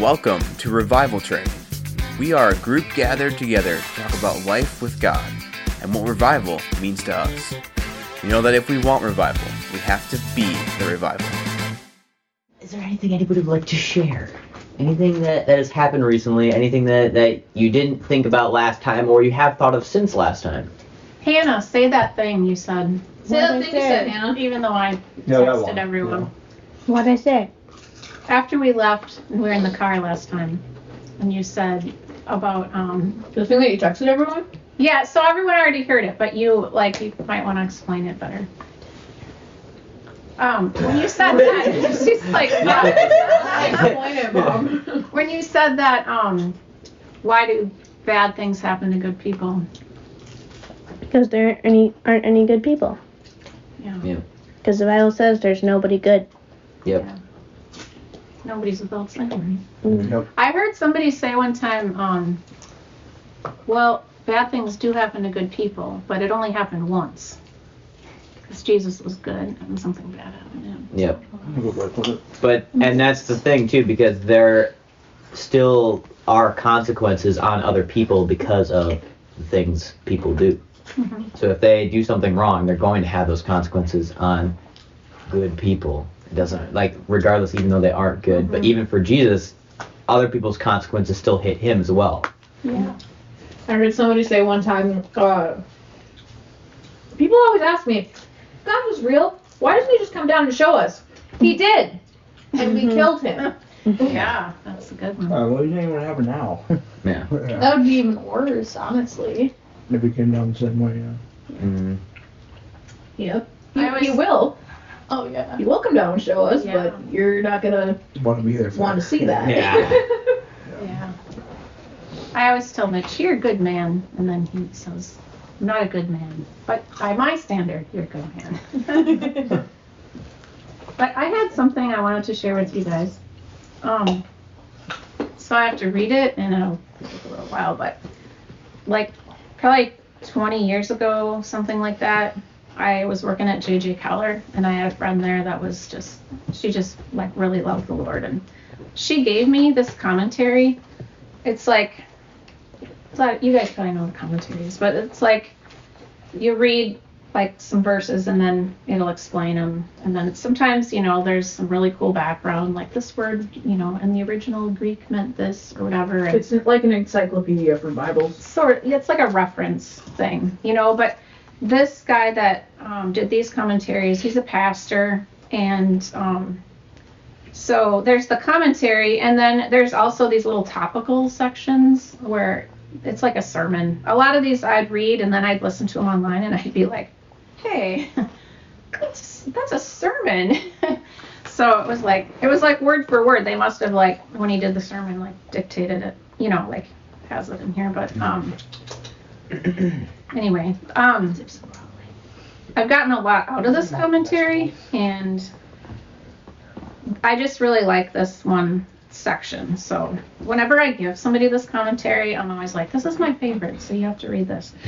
Welcome to Revival Train. We are a group gathered together to talk about life with God and what revival means to us. You know that if we want revival, we have to be the revival. Is there anything anybody would like to share? Anything that, that has happened recently? Anything that, that you didn't think about last time or you have thought of since last time? Hannah, say that thing you said. Say that thing you said, Hannah. Even though I Yeah, texted one. everyone. What'd I say? After we left, and we were in the car last time, and you said about um. The thing that you texted everyone? Yeah, so everyone already heard it, but you like you might want to explain it better. Um, when you said that, she's like, Explain it, Mom. when you said that, um, why do bad things happen to good people? Because there aren't any aren't any good people. Yeah. Yeah. Because the Bible says there's nobody good. Yep. Nobody's without sin. Yep. I heard somebody say one time, um, well, bad things do happen to good people, but it only happened once. Because Jesus was good and something bad happened to him. Yep. I'm gonna go right with it. But and that's the thing too, because there still are consequences on other people because of the things people do. Mhm. So if they do something wrong, they're going to have those consequences on good people. It doesn't like regardless, even though they aren't good. But Mhm. even for Jesus, other people's consequences still hit him as well. Yeah. I heard somebody say one time, uh, people always ask me, if God was real, why doesn't he just come down and show us? He did. And we Mhm. killed him. Yeah, that's a good one. Uh, what do you think would happen now? Yeah. yeah. That would be even worse, honestly. If he came down the same way, yeah. Mm. Yep. I He, always- he will. Oh, yeah. He will come down and show us, Yeah. but you're not gonna Want to be there for want to see that. Yeah. Yeah. I always tell Mitch, you're a good man. And then he says, I'm not a good man. But by my standard, you're a good man. but I had something I wanted to share with you guys. Um, so I have to read it, and it'll take a little while, but like probably 20 years ago, something like that, I was working at JJ Keller, and I had a friend there that was just, she just like really loved the Lord. And she gave me this commentary. It's like, it's not, you guys probably know the commentaries, but it's like you read like some verses and then it'll explain them. And then sometimes, you know, there's some really cool background, like this word, you know, in the original Greek meant this or whatever. And It's like an encyclopedia for Bibles. sort of, it's like a reference thing, you know. But this guy that um, did these commentaries, he's a pastor, and um, so there's the commentary, and then there's also these little topical sections where it's like a sermon. A lot of these I'd read, and then I'd listen to them online, and I'd be like, "Hey, that's, that's a sermon." so it was like it was like word for word. They must have like when he did the sermon, like dictated it, you know, like has it in here, but um. anyway, um, I've gotten a lot out of this commentary, and I just really like this one section. So whenever I give somebody this commentary, I'm always like, "This is my favorite, so you have to read this."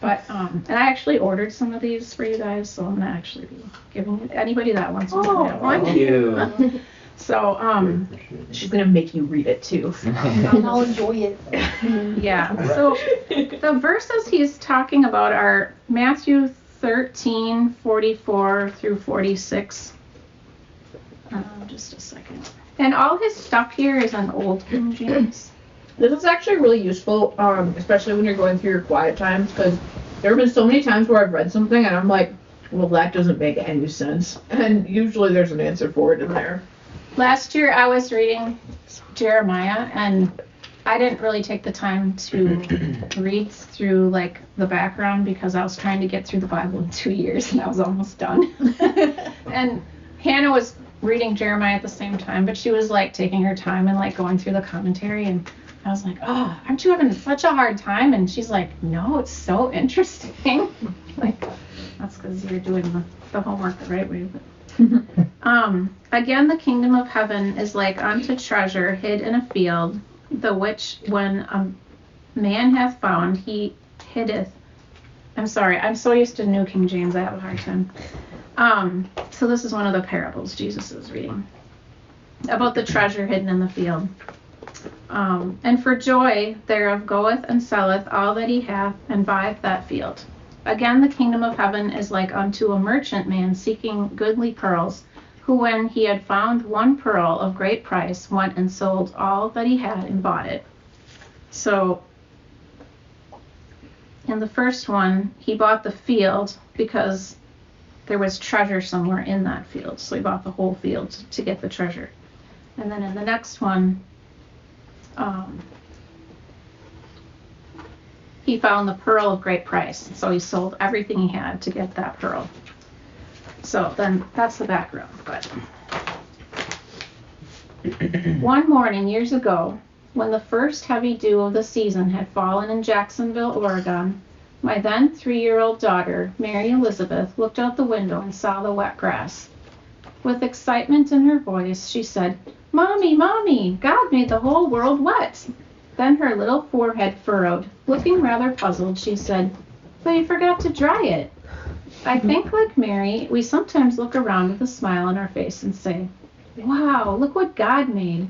But um, and I actually ordered some of these for you guys, so I'm gonna actually be giving it anybody that wants one. Oh, get one. Thank you. So um, She's gonna make you read it too. I'll enjoy it. yeah. So the verses he's talking about are Matthew 13, 44 through 46. Uh, just a second. And all his stuff here is on Old King James. This is actually really useful, um, especially when you're going through your quiet times, because there have been so many times where I've read something and I'm like, well, that doesn't make any sense. And usually there's an answer for it in there. Last year I was reading Jeremiah and I didn't really take the time to read through like the background because I was trying to get through the Bible in two years and I was almost done. and Hannah was reading Jeremiah at the same time, but she was like taking her time and like going through the commentary and I was like, Oh, aren't you having such a hard time? And she's like, No, it's so interesting. like that's because you're doing the, the homework the right way. But um, again, the kingdom of heaven is like unto treasure hid in a field, the which when a man hath found, he hiddeth. I'm sorry, I'm so used to New King James, I have a hard time. Um, so this is one of the parables Jesus is reading about the treasure hidden in the field. Um, and for joy thereof goeth and selleth all that he hath, and buyeth that field. Again, the kingdom of heaven is like unto a merchant man seeking goodly pearls, who, when he had found one pearl of great price, went and sold all that he had and bought it. So, in the first one, he bought the field because there was treasure somewhere in that field. So he bought the whole field to get the treasure. And then in the next one, um, he found the pearl of great price. So he sold everything he had to get that pearl. So then that's the background. But one morning years ago, when the first heavy dew of the season had fallen in Jacksonville, Oregon, my then three year old daughter, Mary Elizabeth, looked out the window and saw the wet grass. With excitement in her voice, she said, Mommy, Mommy, God made the whole world wet. Then her little forehead furrowed. Looking rather puzzled, she said, But you forgot to dry it. I mm-hmm. think, like Mary, we sometimes look around with a smile on our face and say, Wow, look what God made.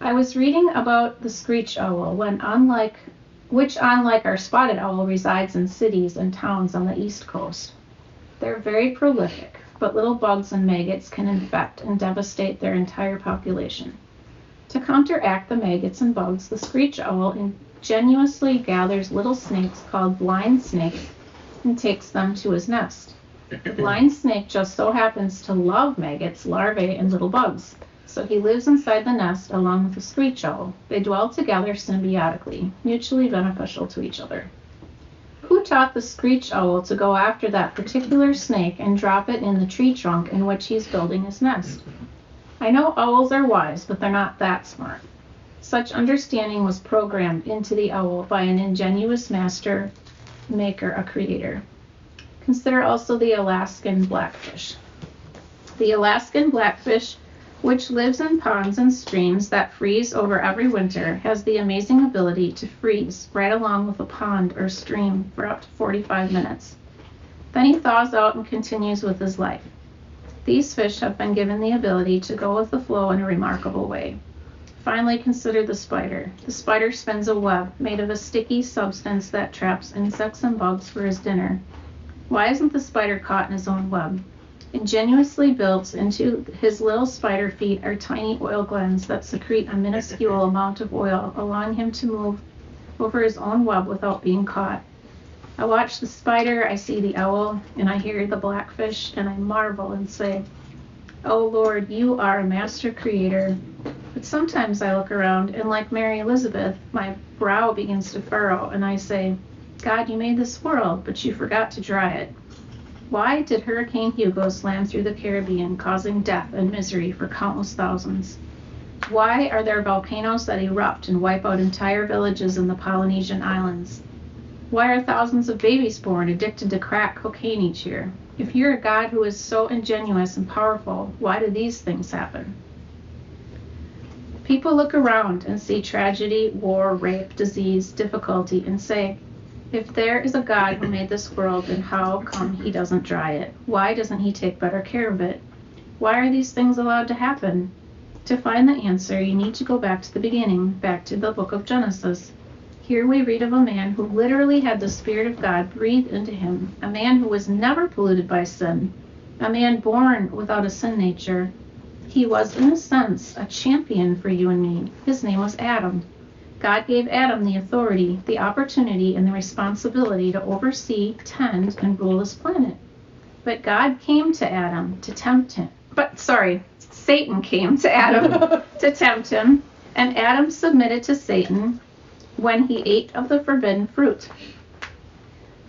I was reading about the screech owl when, unlike which, unlike our spotted owl, resides in cities and towns on the east coast. They're very prolific, but little bugs and maggots can infect and devastate their entire population. To counteract the maggots and bugs, the screech owl ingenuously gathers little snakes called blind snakes and takes them to his nest. The blind snake just so happens to love maggots, larvae, and little bugs, so he lives inside the nest along with the screech owl. They dwell together symbiotically, mutually beneficial to each other. Who taught the screech owl to go after that particular snake and drop it in the tree trunk in which he's building his nest? I know owls are wise, but they're not that smart. Such understanding was programmed into the owl by an ingenious master maker, a creator. Consider also the Alaskan blackfish. The Alaskan blackfish, which lives in ponds and streams that freeze over every winter, has the amazing ability to freeze right along with a pond or stream for up to 45 minutes. Then he thaws out and continues with his life. These fish have been given the ability to go with the flow in a remarkable way. Finally, consider the spider. The spider spins a web made of a sticky substance that traps insects and bugs for his dinner. Why isn't the spider caught in his own web? Ingeniously built into his little spider feet are tiny oil glands that secrete a minuscule amount of oil, allowing him to move over his own web without being caught. I watch the spider, I see the owl, and I hear the blackfish, and I marvel and say, Oh Lord, you are a master creator. But sometimes I look around, and like Mary Elizabeth, my brow begins to furrow, and I say, God, you made this world, but you forgot to dry it. Why did Hurricane Hugo slam through the Caribbean, causing death and misery for countless thousands? Why are there volcanoes that erupt and wipe out entire villages in the Polynesian islands? Why are thousands of babies born addicted to crack cocaine each year? If you're a God who is so ingenuous and powerful, why do these things happen? People look around and see tragedy, war, rape, disease, difficulty, and say, if there is a God who made this world, then how come he doesn't dry it? Why doesn't he take better care of it? Why are these things allowed to happen? To find the answer, you need to go back to the beginning, back to the book of Genesis. Here we read of a man who literally had the Spirit of God breathed into him, a man who was never polluted by sin, a man born without a sin nature. He was, in a sense, a champion for you and me. His name was Adam. God gave Adam the authority, the opportunity, and the responsibility to oversee, tend, and rule this planet. But God came to Adam to tempt him. But, sorry, Satan came to Adam to tempt him, and Adam submitted to Satan when he ate of the forbidden fruit.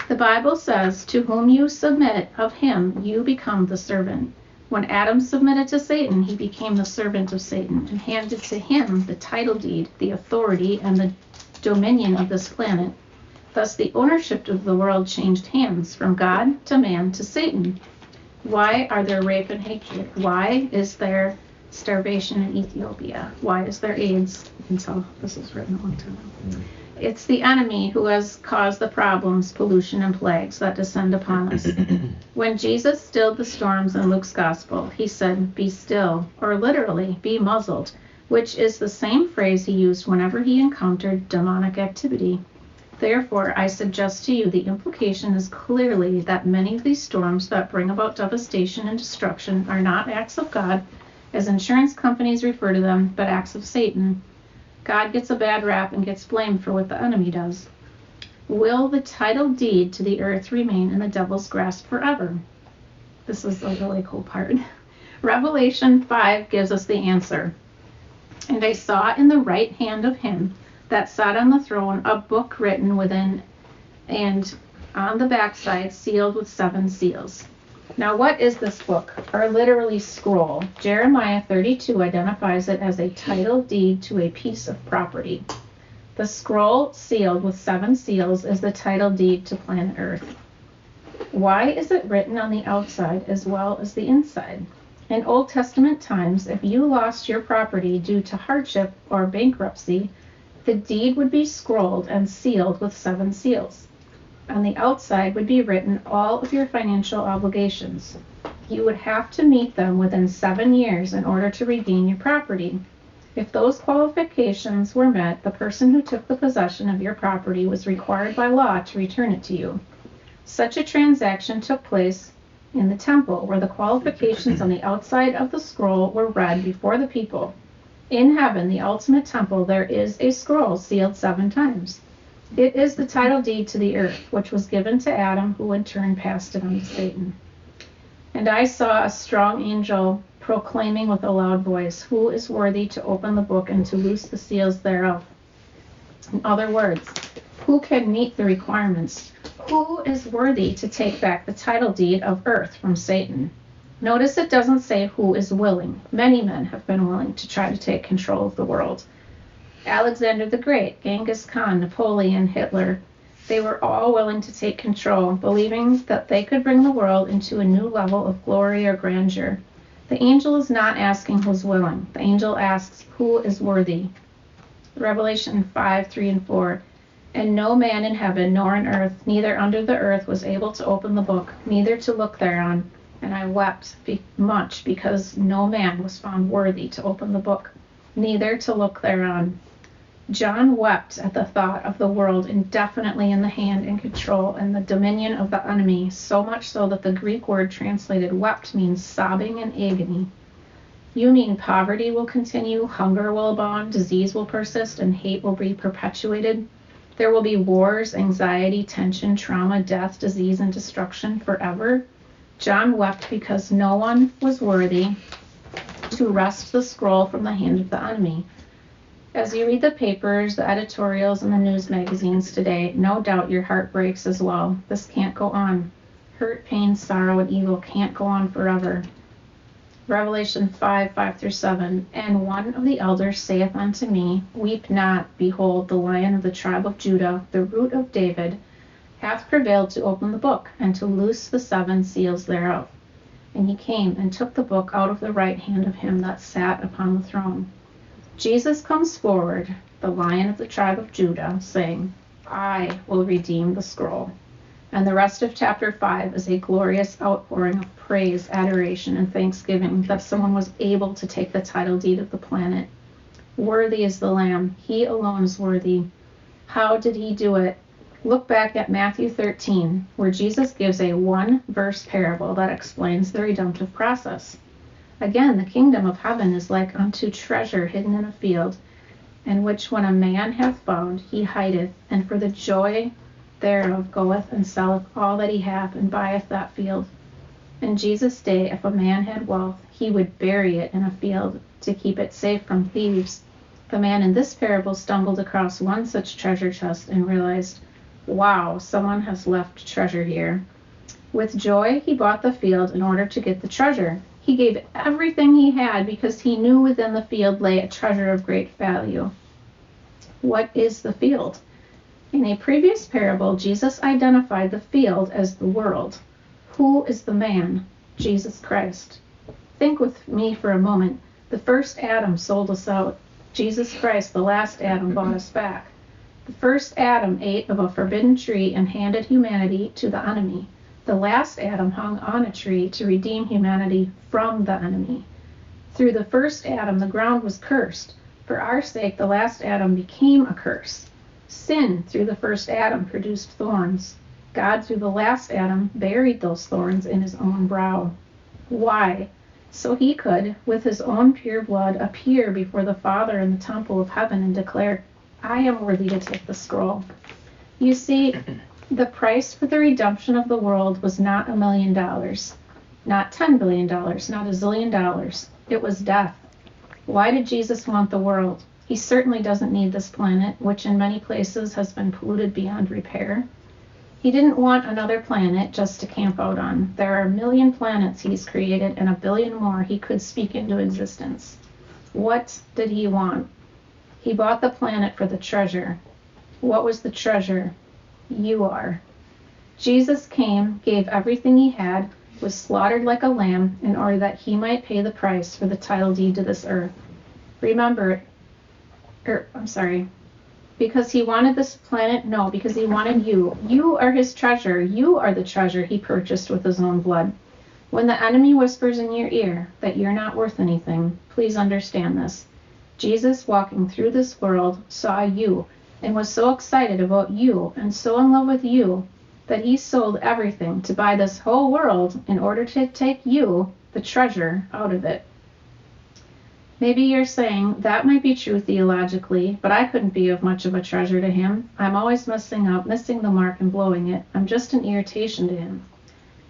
The Bible says, To whom you submit, of him you become the servant. When Adam submitted to Satan, he became the servant of Satan and handed to him the title deed, the authority, and the dominion of this planet. Thus, the ownership of the world changed hands from God to man to Satan. Why are there rape and hatred? Why is there starvation in Ethiopia? Why is there AIDS? You can tell this was written a long time ago. Hmm. It's the enemy who has caused the problems, pollution, and plagues that descend upon us. when Jesus stilled the storms in Luke's gospel, he said, Be still, or literally, be muzzled. which is the same phrase he used whenever he encountered demonic activity. Therefore, I suggest to you the implication is clearly that many of these storms that bring about devastation and destruction are not acts of God, as insurance companies refer to them, but acts of Satan. God gets a bad rap and gets blamed for what the enemy does. Will the title deed to the earth remain in the devil's grasp forever? This is a really cool part. Revelation 5 gives us the answer. And I saw in the right hand of him that sat on the throne a book written within and on the backside sealed with seven seals. Now, what is this book? Or literally scroll. Jeremiah 32 identifies it as a title deed to a piece of property. The scroll sealed with seven seals is the title deed to planet Earth. Why is it written on the outside as well as the inside? In Old Testament times, if you lost your property due to hardship or bankruptcy, the deed would be scrolled and sealed with seven seals. On the outside would be written all of your financial obligations. You would have to meet them within seven years in order to regain your property. If those qualifications were met, the person who took the possession of your property was required by law to return it to you. Such a transaction took place in the temple, where the qualifications on the outside of the scroll were read before the people. In heaven, the ultimate temple, there is a scroll sealed seven times. It is the title deed to the earth, which was given to Adam, who in turn passed it on to Satan. And I saw a strong angel proclaiming with a loud voice, Who is worthy to open the book and to loose the seals thereof? In other words, who can meet the requirements? Who is worthy to take back the title deed of earth from Satan? Notice it doesn't say who is willing. Many men have been willing to try to take control of the world. Alexander the Great, Genghis Khan, Napoleon, Hitler, they were all willing to take control, believing that they could bring the world into a new level of glory or grandeur. The angel is not asking who's willing. The angel asks who is worthy. Revelation 5, 3 and 4. And no man in heaven nor in earth, neither under the earth, was able to open the book, neither to look thereon and I wept much because no man was found worthy to open the book, neither to look thereon. John wept at the thought of the world indefinitely in the hand and control and the dominion of the enemy, so much so that the Greek word translated wept means sobbing and agony. You mean poverty will continue, hunger will abound, disease will persist, and hate will be perpetuated? There will be wars, anxiety, tension, trauma, death, disease, and destruction forever? John wept because no one was worthy to wrest the scroll from the hand of the enemy. As you read the papers, the editorials, and the news magazines today, no doubt your heart breaks as well. This can't go on. Hurt, pain, sorrow, and evil can't go on forever. Revelation 5 5 through 7. And one of the elders saith unto me, Weep not, behold, the lion of the tribe of Judah, the root of David, hath prevailed to open the book, and to loose the seven seals thereof. And he came and took the book out of the right hand of him that sat upon the throne. Jesus comes forward, the lion of the tribe of Judah, saying, I will redeem the scroll. And the rest of chapter 5 is a glorious outpouring of praise, adoration, and thanksgiving that someone was able to take the title deed of the planet. Worthy is the Lamb. He alone is worthy. How did he do it? Look back at Matthew 13, where Jesus gives a one verse parable that explains the redemptive process. Again, the kingdom of heaven is like unto treasure hidden in a field, in which when a man hath found, he hideth, and for the joy thereof goeth and selleth all that he hath, and buyeth that field. In Jesus' day, if a man had wealth, he would bury it in a field to keep it safe from thieves. The man in this parable stumbled across one such treasure chest and realized Wow, someone has left treasure here. With joy, he bought the field in order to get the treasure. He gave everything he had because he knew within the field lay a treasure of great value. What is the field? In a previous parable, Jesus identified the field as the world. Who is the man? Jesus Christ. Think with me for a moment. The first Adam sold us out. Jesus Christ, the last Adam, bought us back. The first Adam ate of a forbidden tree and handed humanity to the enemy. The last Adam hung on a tree to redeem humanity from the enemy. Through the first Adam, the ground was cursed. For our sake, the last Adam became a curse. Sin, through the first Adam, produced thorns. God, through the last Adam, buried those thorns in his own brow. Why? So he could, with his own pure blood, appear before the Father in the temple of heaven and declare, I am worthy to take the scroll. You see, the price for the redemption of the world was not a million dollars, not ten billion dollars, not a zillion dollars. It was death. Why did Jesus want the world? He certainly doesn't need this planet, which in many places has been polluted beyond repair. He didn't want another planet just to camp out on. There are a million planets he's created and a billion more he could speak into existence. What did he want? He bought the planet for the treasure. What was the treasure? You are. Jesus came, gave everything he had, was slaughtered like a lamb in order that he might pay the price for the title deed to this earth. Remember, er, I'm sorry, because he wanted this planet? No, because he wanted you. You are his treasure. You are the treasure he purchased with his own blood. When the enemy whispers in your ear that you're not worth anything, please understand this. Jesus, walking through this world, saw you and was so excited about you and so in love with you that he sold everything to buy this whole world in order to take you, the treasure, out of it. Maybe you're saying that might be true theologically, but I couldn't be of much of a treasure to him. I'm always messing up, missing the mark, and blowing it. I'm just an irritation to him.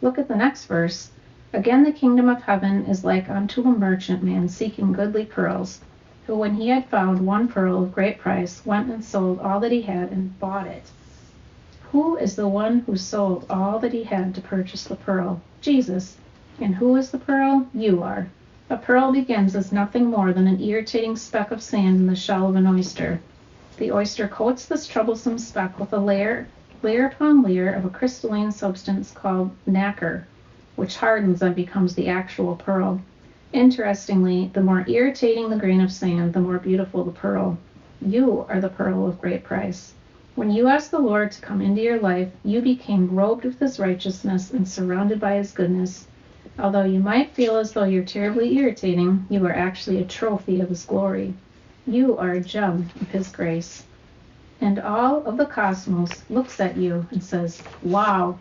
Look at the next verse. Again, the kingdom of heaven is like unto a merchant man seeking goodly pearls, who, when he had found one pearl of great price, went and sold all that he had and bought it. Who is the one who sold all that he had to purchase the pearl? Jesus. And who is the pearl? You are. A pearl begins as nothing more than an irritating speck of sand in the shell of an oyster. The oyster coats this troublesome speck with a layer, layer upon layer of a crystalline substance called nacre, which hardens and becomes the actual pearl. Interestingly, the more irritating the grain of sand, the more beautiful the pearl. You are the pearl of great price. When you asked the Lord to come into your life, you became robed with his righteousness and surrounded by his goodness. Although you might feel as though you're terribly irritating, you are actually a trophy of his glory. You are a gem of his grace. And all of the cosmos looks at you and says, Wow,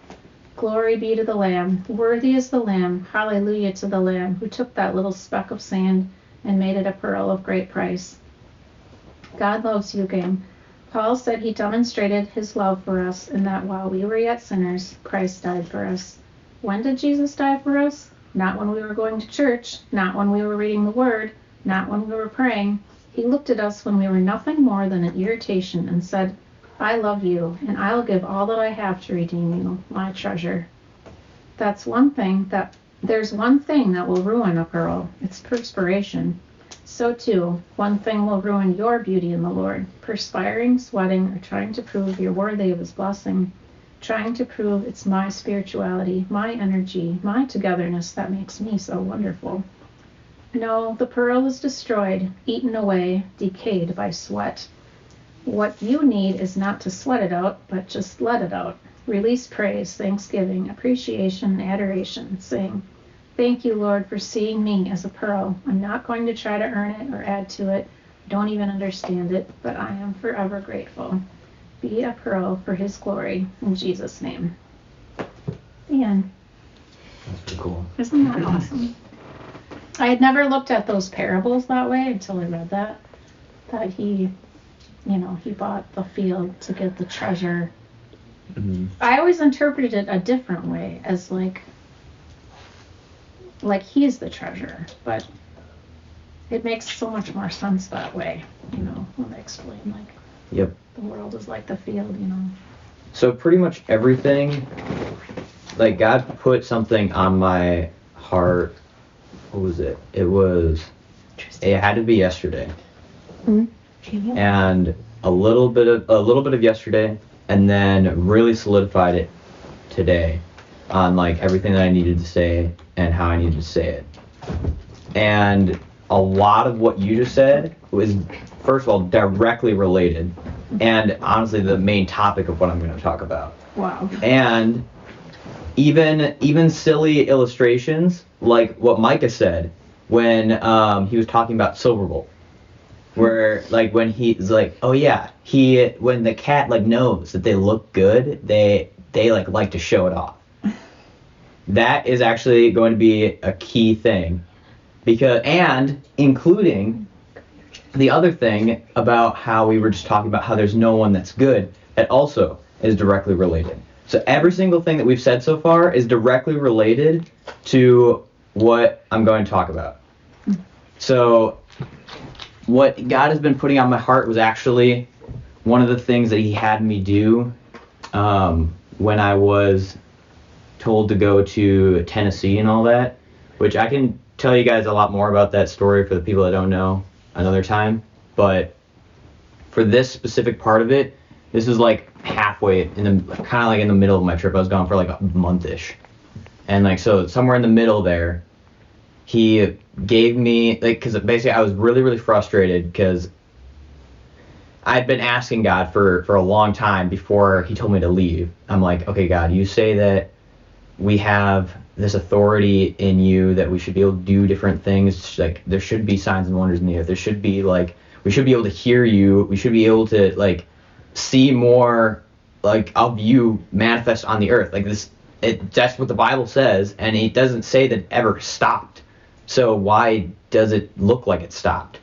glory be to the Lamb. Worthy is the Lamb. Hallelujah to the Lamb who took that little speck of sand and made it a pearl of great price. God loves you, gang. Paul said he demonstrated his love for us in that while we were yet sinners, Christ died for us. When did Jesus die for us? Not when we were going to church, not when we were reading the Word, not when we were praying. He looked at us when we were nothing more than an irritation and said, I love you, and I'll give all that I have to redeem you, my treasure. That's one thing that there's one thing that will ruin a pearl. It's perspiration. So too, one thing will ruin your beauty in the Lord, perspiring, sweating, or trying to prove you're worthy of his blessing trying to prove it's my spirituality, my energy, my togetherness that makes me so wonderful. No, the pearl is destroyed, eaten away, decayed by sweat. What you need is not to sweat it out, but just let it out. Release praise, thanksgiving, appreciation, and adoration. Sing, Thank you, Lord, for seeing me as a pearl. I'm not going to try to earn it or add to it. I don't even understand it, but I am forever grateful be a pearl for his glory in Jesus' name. The end. That's pretty cool. Isn't that awesome? I had never looked at those parables that way until I read that. That he, you know, he bought the field to get the treasure. Mhm. I always interpreted it a different way, as like, like he's the treasure, but it makes so much more sense that way, you know, when they explain like Yep. the world is like the field, you know. So pretty much everything, like God put something on my heart. What was it? It was. It had to be yesterday, and a little bit of a little bit of yesterday, and then really solidified it today on like everything that I needed to say and how I needed to say it. And a lot of what you just said was, first of all, directly related, and honestly, the main topic of what I'm going to talk about. Wow. And even even silly illustrations like what Micah said when um, he was talking about Silverbolt. Where like when he's like, oh yeah, he when the cat like knows that they look good, they they like like to show it off. That is actually going to be a key thing, because and including the other thing about how we were just talking about how there's no one that's good, that also is directly related. So every single thing that we've said so far is directly related to what I'm going to talk about. So what God has been putting on my heart was actually one of the things that He had me do um, when I was told to go to Tennessee and all that, which I can tell you guys a lot more about that story for the people that don't know another time. But for this specific part of it, this is like halfway in the kind of like in the middle of my trip. I was gone for like a monthish, and like so somewhere in the middle there, he gave me like because basically I was really really frustrated because I'd been asking God for for a long time before he told me to leave. I'm like, okay, God, you say that we have this authority in you that we should be able to do different things. Like there should be signs and wonders in the earth. There should be like we should be able to hear you. We should be able to like see more like of you manifest on the earth. Like this, it that's what the Bible says, and it doesn't say that it ever stopped. So why does it look like it stopped?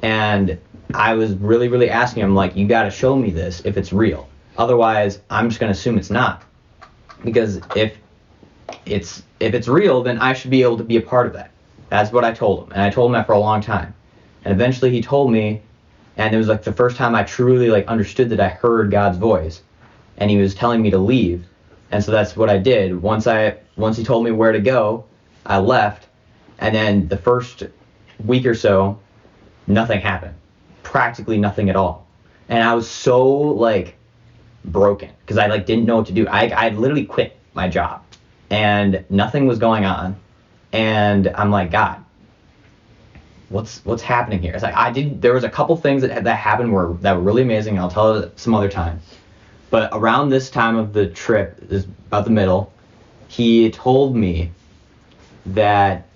And I was really, really asking him, like, you got to show me this if it's real. Otherwise, I'm just gonna assume it's not. Because if it's if it's real, then I should be able to be a part of that. That's what I told him, and I told him that for a long time. And eventually, he told me, and it was like the first time I truly like understood that I heard God's voice, and He was telling me to leave. And so that's what I did. Once I once He told me where to go, I left, and then the first week or so, nothing happened, practically nothing at all, and I was so like broken because I like didn't know what to do. I I literally quit my job, and nothing was going on, and I'm like God, what's what's happening here? It's like I did. There was a couple things that that happened were that were really amazing. I'll tell it some other time. But around this time of the trip, is about the middle, he told me that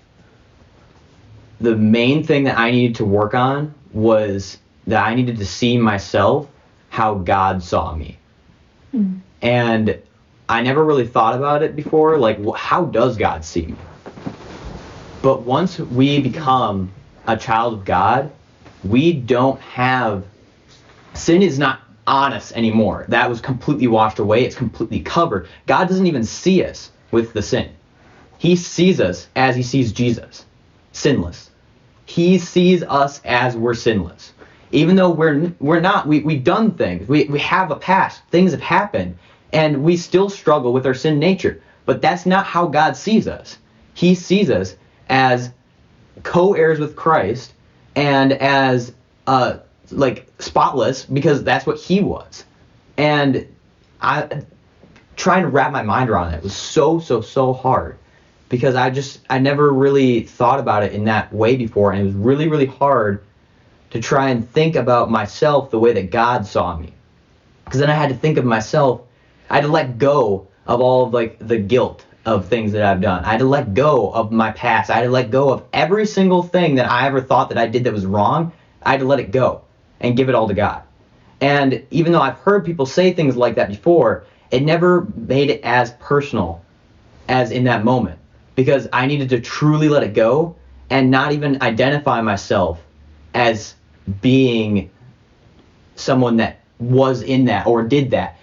the main thing that I needed to work on was that I needed to see myself how God saw me. Hmm. And I never really thought about it before. Like, how does God see me? But once we become a child of God, we don't have sin is not on us anymore. That was completely washed away. It's completely covered. God doesn't even see us with the sin. He sees us as he sees Jesus, sinless. He sees us as we're sinless. Even though we're we're not, we, we've done things. We, we have a past. Things have happened. And we still struggle with our sin nature. But that's not how God sees us. He sees us as co-heirs with Christ and as uh like spotless because that's what he was. And I trying to wrap my mind around it was so so so hard because I just I never really thought about it in that way before and it was really really hard to try and think about myself the way that God saw me. Because then I had to think of myself I had to let go of all of like the guilt of things that I've done. I had to let go of my past. I had to let go of every single thing that I ever thought that I did that was wrong. I had to let it go and give it all to God. And even though I've heard people say things like that before, it never made it as personal as in that moment because I needed to truly let it go and not even identify myself as being someone that was in that or did that.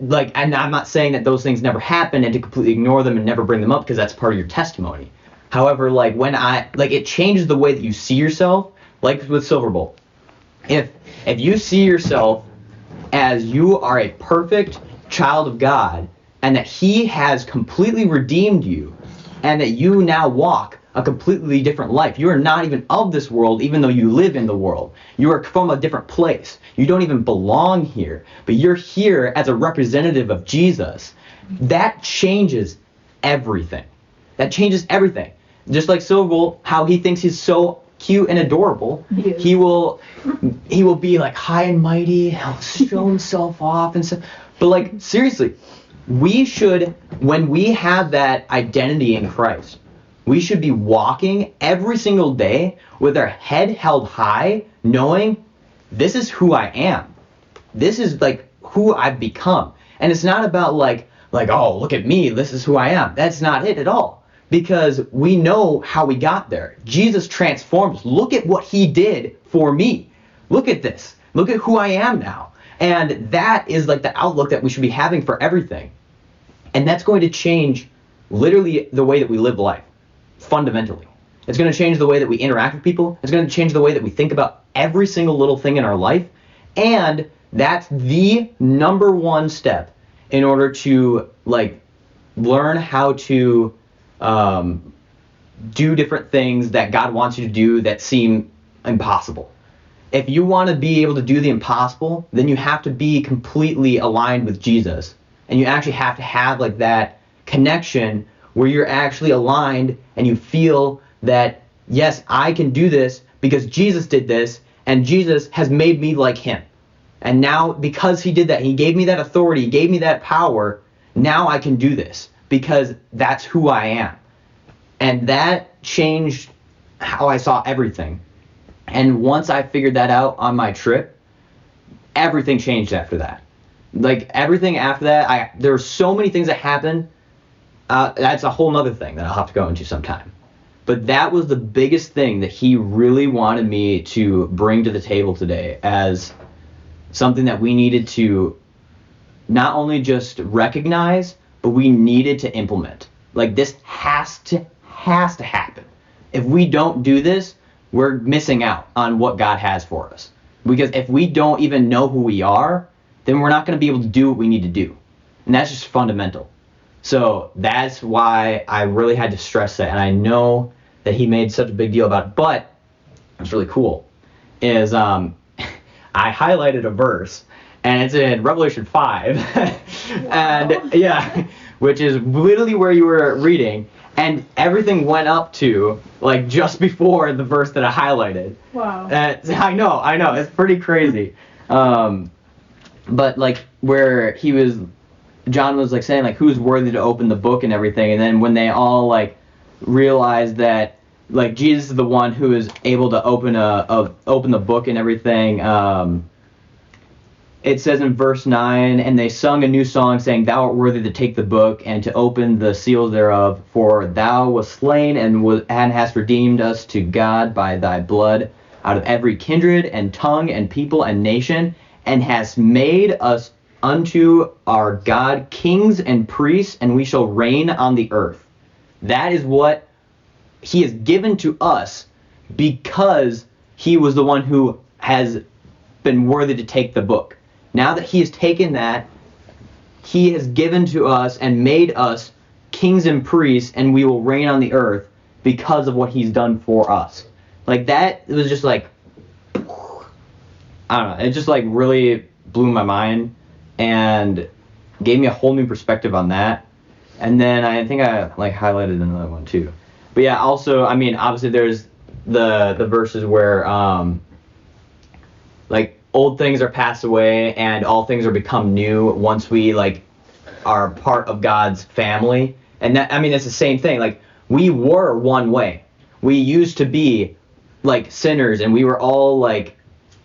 Like and i'm not saying that those things never happen and to completely ignore them and never bring them up because that's part of your testimony. However like when i like it changes the way that you see yourself like with silverbolt if if you see yourself as you are a perfect child of god and that he has completely redeemed you and that you now walk a completely different life. You are not even of this world, even though you live in the world. You are from a different place. You don't even belong here, but you're here as a representative of Jesus. That changes everything. That changes everything. Just like Silverbolt, how he thinks he's so cute and adorable, He he will he will be like high and mighty, he'll show himself off and stuff. But like seriously, we should when we have that identity in Christ, we should be walking every single day with our head held high, knowing this is who I am. This is like who I've become. And it's not about like like oh, look at me, this is who I am. That's not it at all. Because we know how we got there. Jesus transforms. Look at what he did for me. Look at this. Look at who I am now. And that is like the outlook that we should be having for everything. And that's going to change literally the way that we live life fundamentally. It's going to change the way that we interact with people. It's going to change the way that we think about every single little thing in our life. And that's the number one step in order to like learn how to um, do different things that God wants you to do that seem impossible. If you want to be able to do the impossible, then you have to be completely aligned with Jesus. And you actually have to have like that connection where you're actually aligned and you feel that, yes, I can do this because Jesus did this and Jesus has made me like him. And now, because he did that, he gave me that authority, he gave me that power, now I can do this because that's who I am. And that changed how I saw everything. And once I figured that out on my trip, everything changed after that. Like everything after that, I there were so many things that happened. Uh, that's a whole nother thing that I'll have to go into sometime. But that was the biggest thing that he really wanted me to bring to the table today as something that we needed to not only just recognize, but we needed to implement. Like this has to has to happen. If we don't do this, we're missing out on what God has for us. Because if we don't even know who we are, then we're not going to be able to do what we need to do. And that's just fundamental. So that's why I really had to stress that. And I know that he made such a big deal about it. But what's really cool is um, I highlighted a verse, and it's in Revelation 5. and yeah, which is literally where you were reading. And everything went up to like just before the verse that I highlighted. Wow. Uh, I know, I know, it's pretty crazy. Um, but like where he was, John was like saying like who's worthy to open the book and everything, and then when they all like realized that like Jesus is the one who is able to open a, a open the book and everything. Um, it says in verse 9, and they sung a new song, saying, Thou art worthy to take the book and to open the seals thereof, for thou wast slain and, was, and hast redeemed us to God by thy blood out of every kindred and tongue and people and nation, and hast made us unto our God kings and priests, and we shall reign on the earth. That is what he has given to us because he was the one who has been worthy to take the book. Now that he has taken that, he has given to us and made us kings and priests, and we will reign on the earth because of what he's done for us. Like that it was just like I don't know, it just like really blew my mind and gave me a whole new perspective on that. And then I think I like highlighted another one too. But yeah, also I mean obviously there's the the verses where um like old things are passed away and all things are become new once we like are part of God's family. And that I mean it's the same thing. Like we were one way. We used to be like sinners and we were all like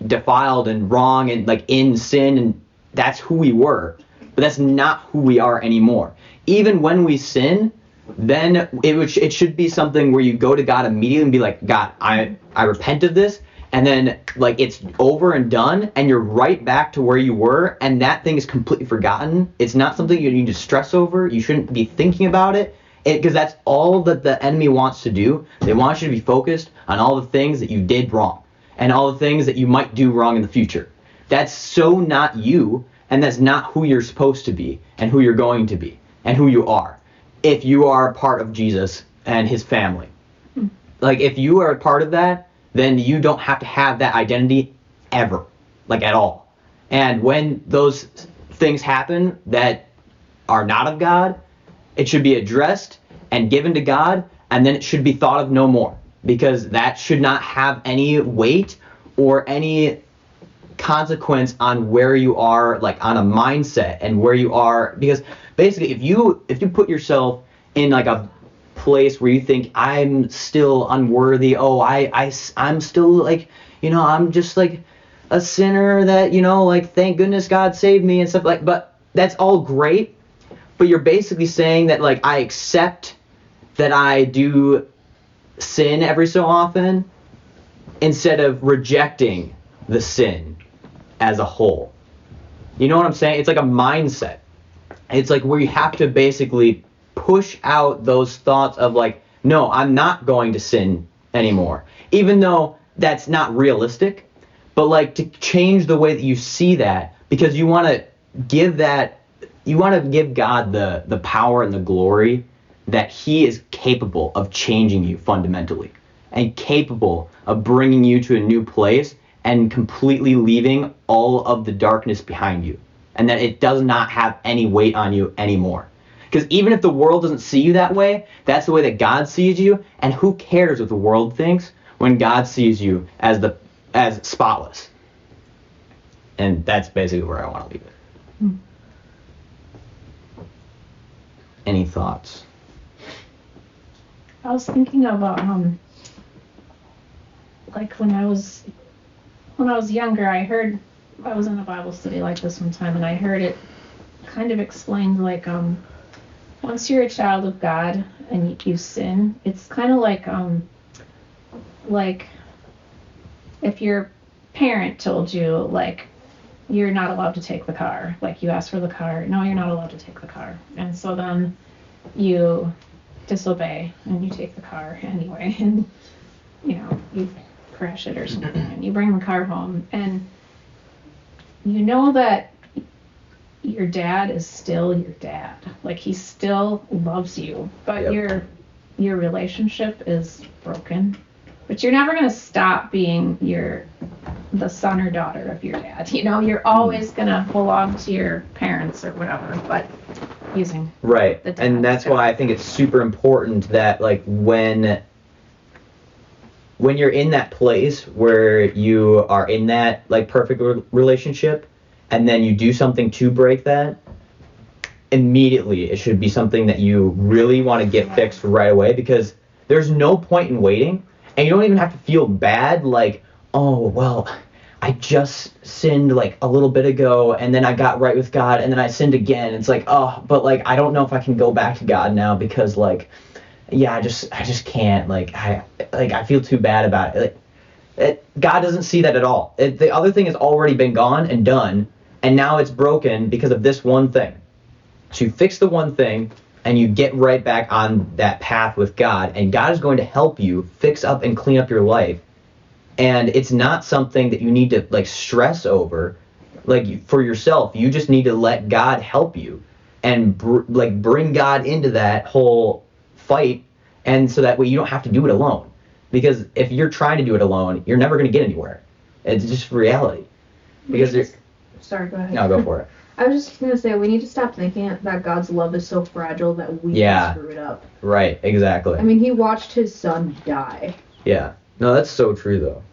defiled and wrong and like in sin and that's who we were. But that's not who we are anymore. Even when we sin, then it would, it should be something where you go to God immediately and be like, God, I I repent of this, and then like it's over and done, and you're right back to where you were, and that thing is completely forgotten. It's not something you need to stress over. You shouldn't be thinking about it, because that's all that the enemy wants to do. They want you to be focused on all the things that you did wrong, and all the things that you might do wrong in the future. That's so not you, and that's not who you're supposed to be, and who you're going to be, and who you are if you are a part of Jesus and his family. Hmm. Like if you are a part of that, then you don't have to have that identity ever, like at all. And when those things happen that are not of God, it should be addressed and given to God, and then it should be thought of no more because that should not have any weight or any consequence on where you are like on a mindset and where you are because basically if you if you put yourself in like a place where you think I'm still unworthy. Oh, I, I, I'm still like, you know, I'm just like a sinner that, you know, like, thank goodness God saved me and stuff like, but that's all great. But you're basically saying that, like, I accept that I do sin every so often instead of rejecting the sin as a whole. You know what I'm saying? It's like a mindset. It's like where you have to basically push out those thoughts of like, no, I'm not going to sin anymore. Even though that's not realistic, but like to change the way that you see that because you want to give that you want to give God the the power and the glory that he is capable of changing you fundamentally and capable of bringing you to a new place and completely leaving all of the darkness behind you and that it does not have any weight on you anymore because even if the world doesn't see you that way that's the way that god sees you and who cares what the world thinks when god sees you as the as spotless? And that's basically where i want to leave it. Any thoughts? I was thinking of um, like when I was when I was younger, I heard I was in a Bible study like this one time, and I heard it kind of explained like um, once you're a child of God and you, sin, it's kind of like um, like if your parent told you like you're not allowed to take the car, like you asked for the car, no, you're not allowed to take the car, and so then you disobey and you take the car anyway and you know you crash it or something and you bring the car home and you know that your dad is still your dad like he still loves you but Yep. your your relationship is broken but you're never going to stop being your the son or daughter of your dad you know you're always going to belong to your parents or whatever but using Right. the And that's stuff. why I think it's super important that like when when you're in that place where you are in that like perfect re- relationship and then you do something to break that immediately it should be something that you really want to get fixed right away because there's no point in waiting and you don't even have to feel bad like oh well I just sinned like a little bit ago and then I got right with God and then I sinned again. It's like, oh, but like I don't know if I can go back to God now because like yeah, I just I just can't like I like I feel too bad about it. Like it, God doesn't see that at all. It, the other thing has already been gone and done and now it's broken because of this one thing. So you fix the one thing and you get right back on that path with God. And God is going to help you fix up and clean up your life. And it's not something that you need to like stress over. Like for yourself you just need to let god help you and br- like bring god into that whole fight. And so that way you don't have to do it alone. Because if you're trying to do it alone you're never going to get anywhere. It's just reality. Because We there's just- Sorry, go ahead. no go for it I was just gonna say we need to stop thinking that God's love is so fragile that we Yeah. can screw it up. right exactly I mean, He watched His son die. yeah no that's so true though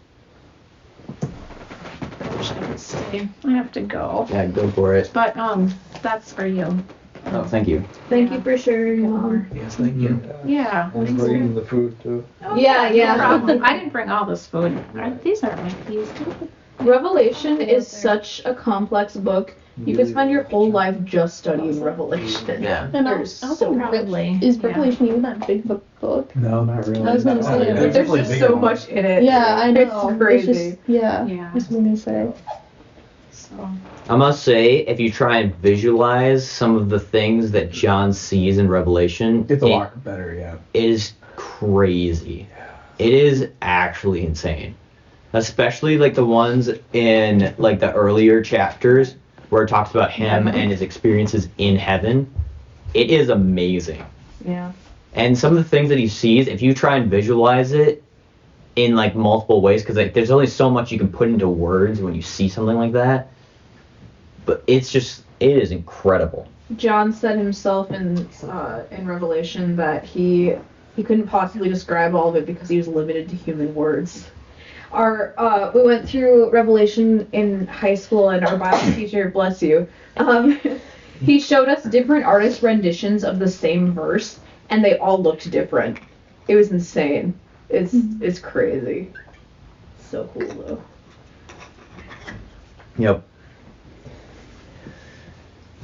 I wish I could say I have to go. yeah go for it But um, that's for you. oh thank you Thank you for sharing, Mom. Yes, thank you. Yeah. Thanks for eating the food too. Oh, Yeah, yeah. No problem. I didn't bring all this food. Are- These aren't my keys. Revelation is such a complex book. You could spend your whole life just studying Revelation. yeah And I There's so also much. Really? Is Yeah. Revelation even that big book book? No, not really. I was gonna say, It's but There's really just big so one. much in it. Yeah, I know. It's crazy. just, yeah. Yeah. That's what I'm gonna say. So, I must say, if you try and visualize some of the things that John sees in Revelation, It's a it- lot better, yeah. it is crazy. It is actually insane. Especially like the ones in like the earlier chapters where it talks about him and his experiences in heaven. It is amazing. Yeah. And some of the things that he sees, if you try and visualize it in like multiple ways, because like there's only so much you can put into words when you see something like that. But it's just, it is incredible. John said himself in uh, in Revelation that he he couldn't possibly describe all of it because he was limited to human words. Our uh, we went through Revelation in high school, and our Bible teacher, bless you, um, he showed us different artist renditions of the same verse, and they all looked different. It was insane. It's it's crazy. So cool though. Yep.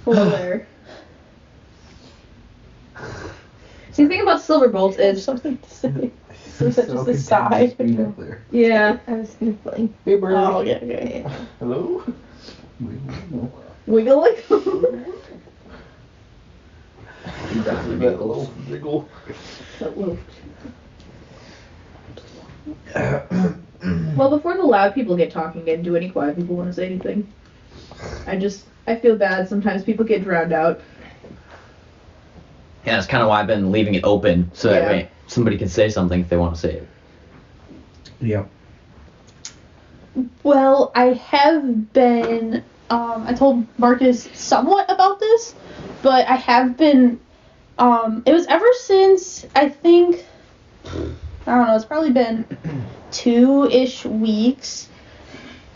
Polar. See, the thing about silver bolts is Something to say. So So just a sigh. yeah. I was sniffling. Hey, bird. Oh, okay, okay. Hello? Wiggling. That little wiggle. well, before the loud people get talking again, do any quiet people want to say anything? I just I feel bad. Sometimes people get drowned out. Yeah, that's kind of why I've been leaving it open so that Yeah. way somebody can say something if they want to say it. Yeah. Well, I have been. Um, I told Marcus somewhat about this, but I have been. Um, it was ever since I think. I don't know. It's probably been two-ish weeks,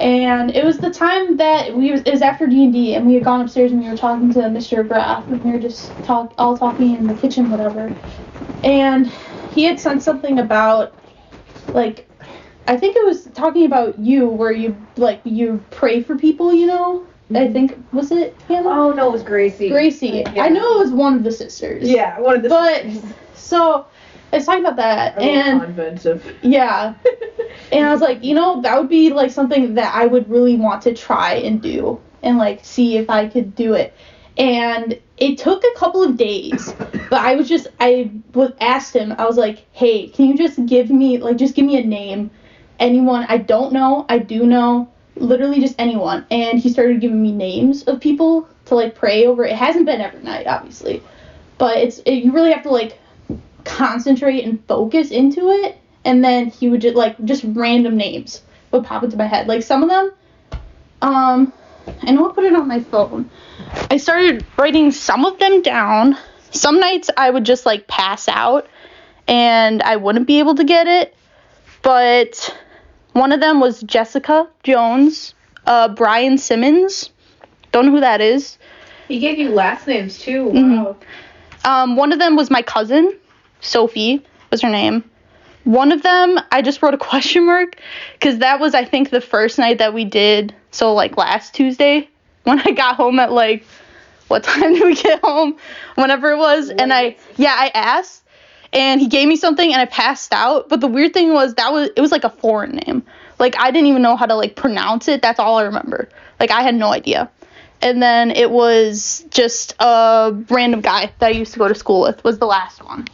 and it was the time that we was. It was after D and D, and we had gone upstairs and we were talking to Mr. Graff, and we were just talk all talking in the kitchen, whatever. And he had said something about like I think it was talking about you where you like you pray for people, you know? I mm-hmm. think was it Hannah? Oh no, it was Gracie. Gracie. I know it was one of the sisters. Yeah, one of the. But so I was talking about that and yeah. And I was like, you know, that would be like something that I would really want to try and do and like see if I could do it. And it took a couple of days, but I was just I was asked him. I was like, "Hey, can you just give me like just give me a name, anyone I don't know, I do know, literally just anyone." And he started giving me names of people to like pray over. It hasn't been every night, obviously, but it's it, you really have to like concentrate and focus into it and then he would just like just random names would pop into my head like some of them um and i know i put it on my phone i started writing some of them down some nights i would just like pass out and i wouldn't be able to get it but one of them was jessica jones uh brian simmons don't know who that is He gave you last names too. Mhm. Um, one of them was my cousin, Sophie was her name. One of them, I just wrote a question mark because that was, I think, the first night that we did. So, like last Tuesday, when I got home at like, what time did we get home? Whenever it was. And I, yeah, I asked and he gave me something and I passed out. But the weird thing was that was, it was like a foreign name. Like, I didn't even know how to like pronounce it. That's all I remember. Like, I had no idea and then it was just a random guy that I used to go to school with was the last one.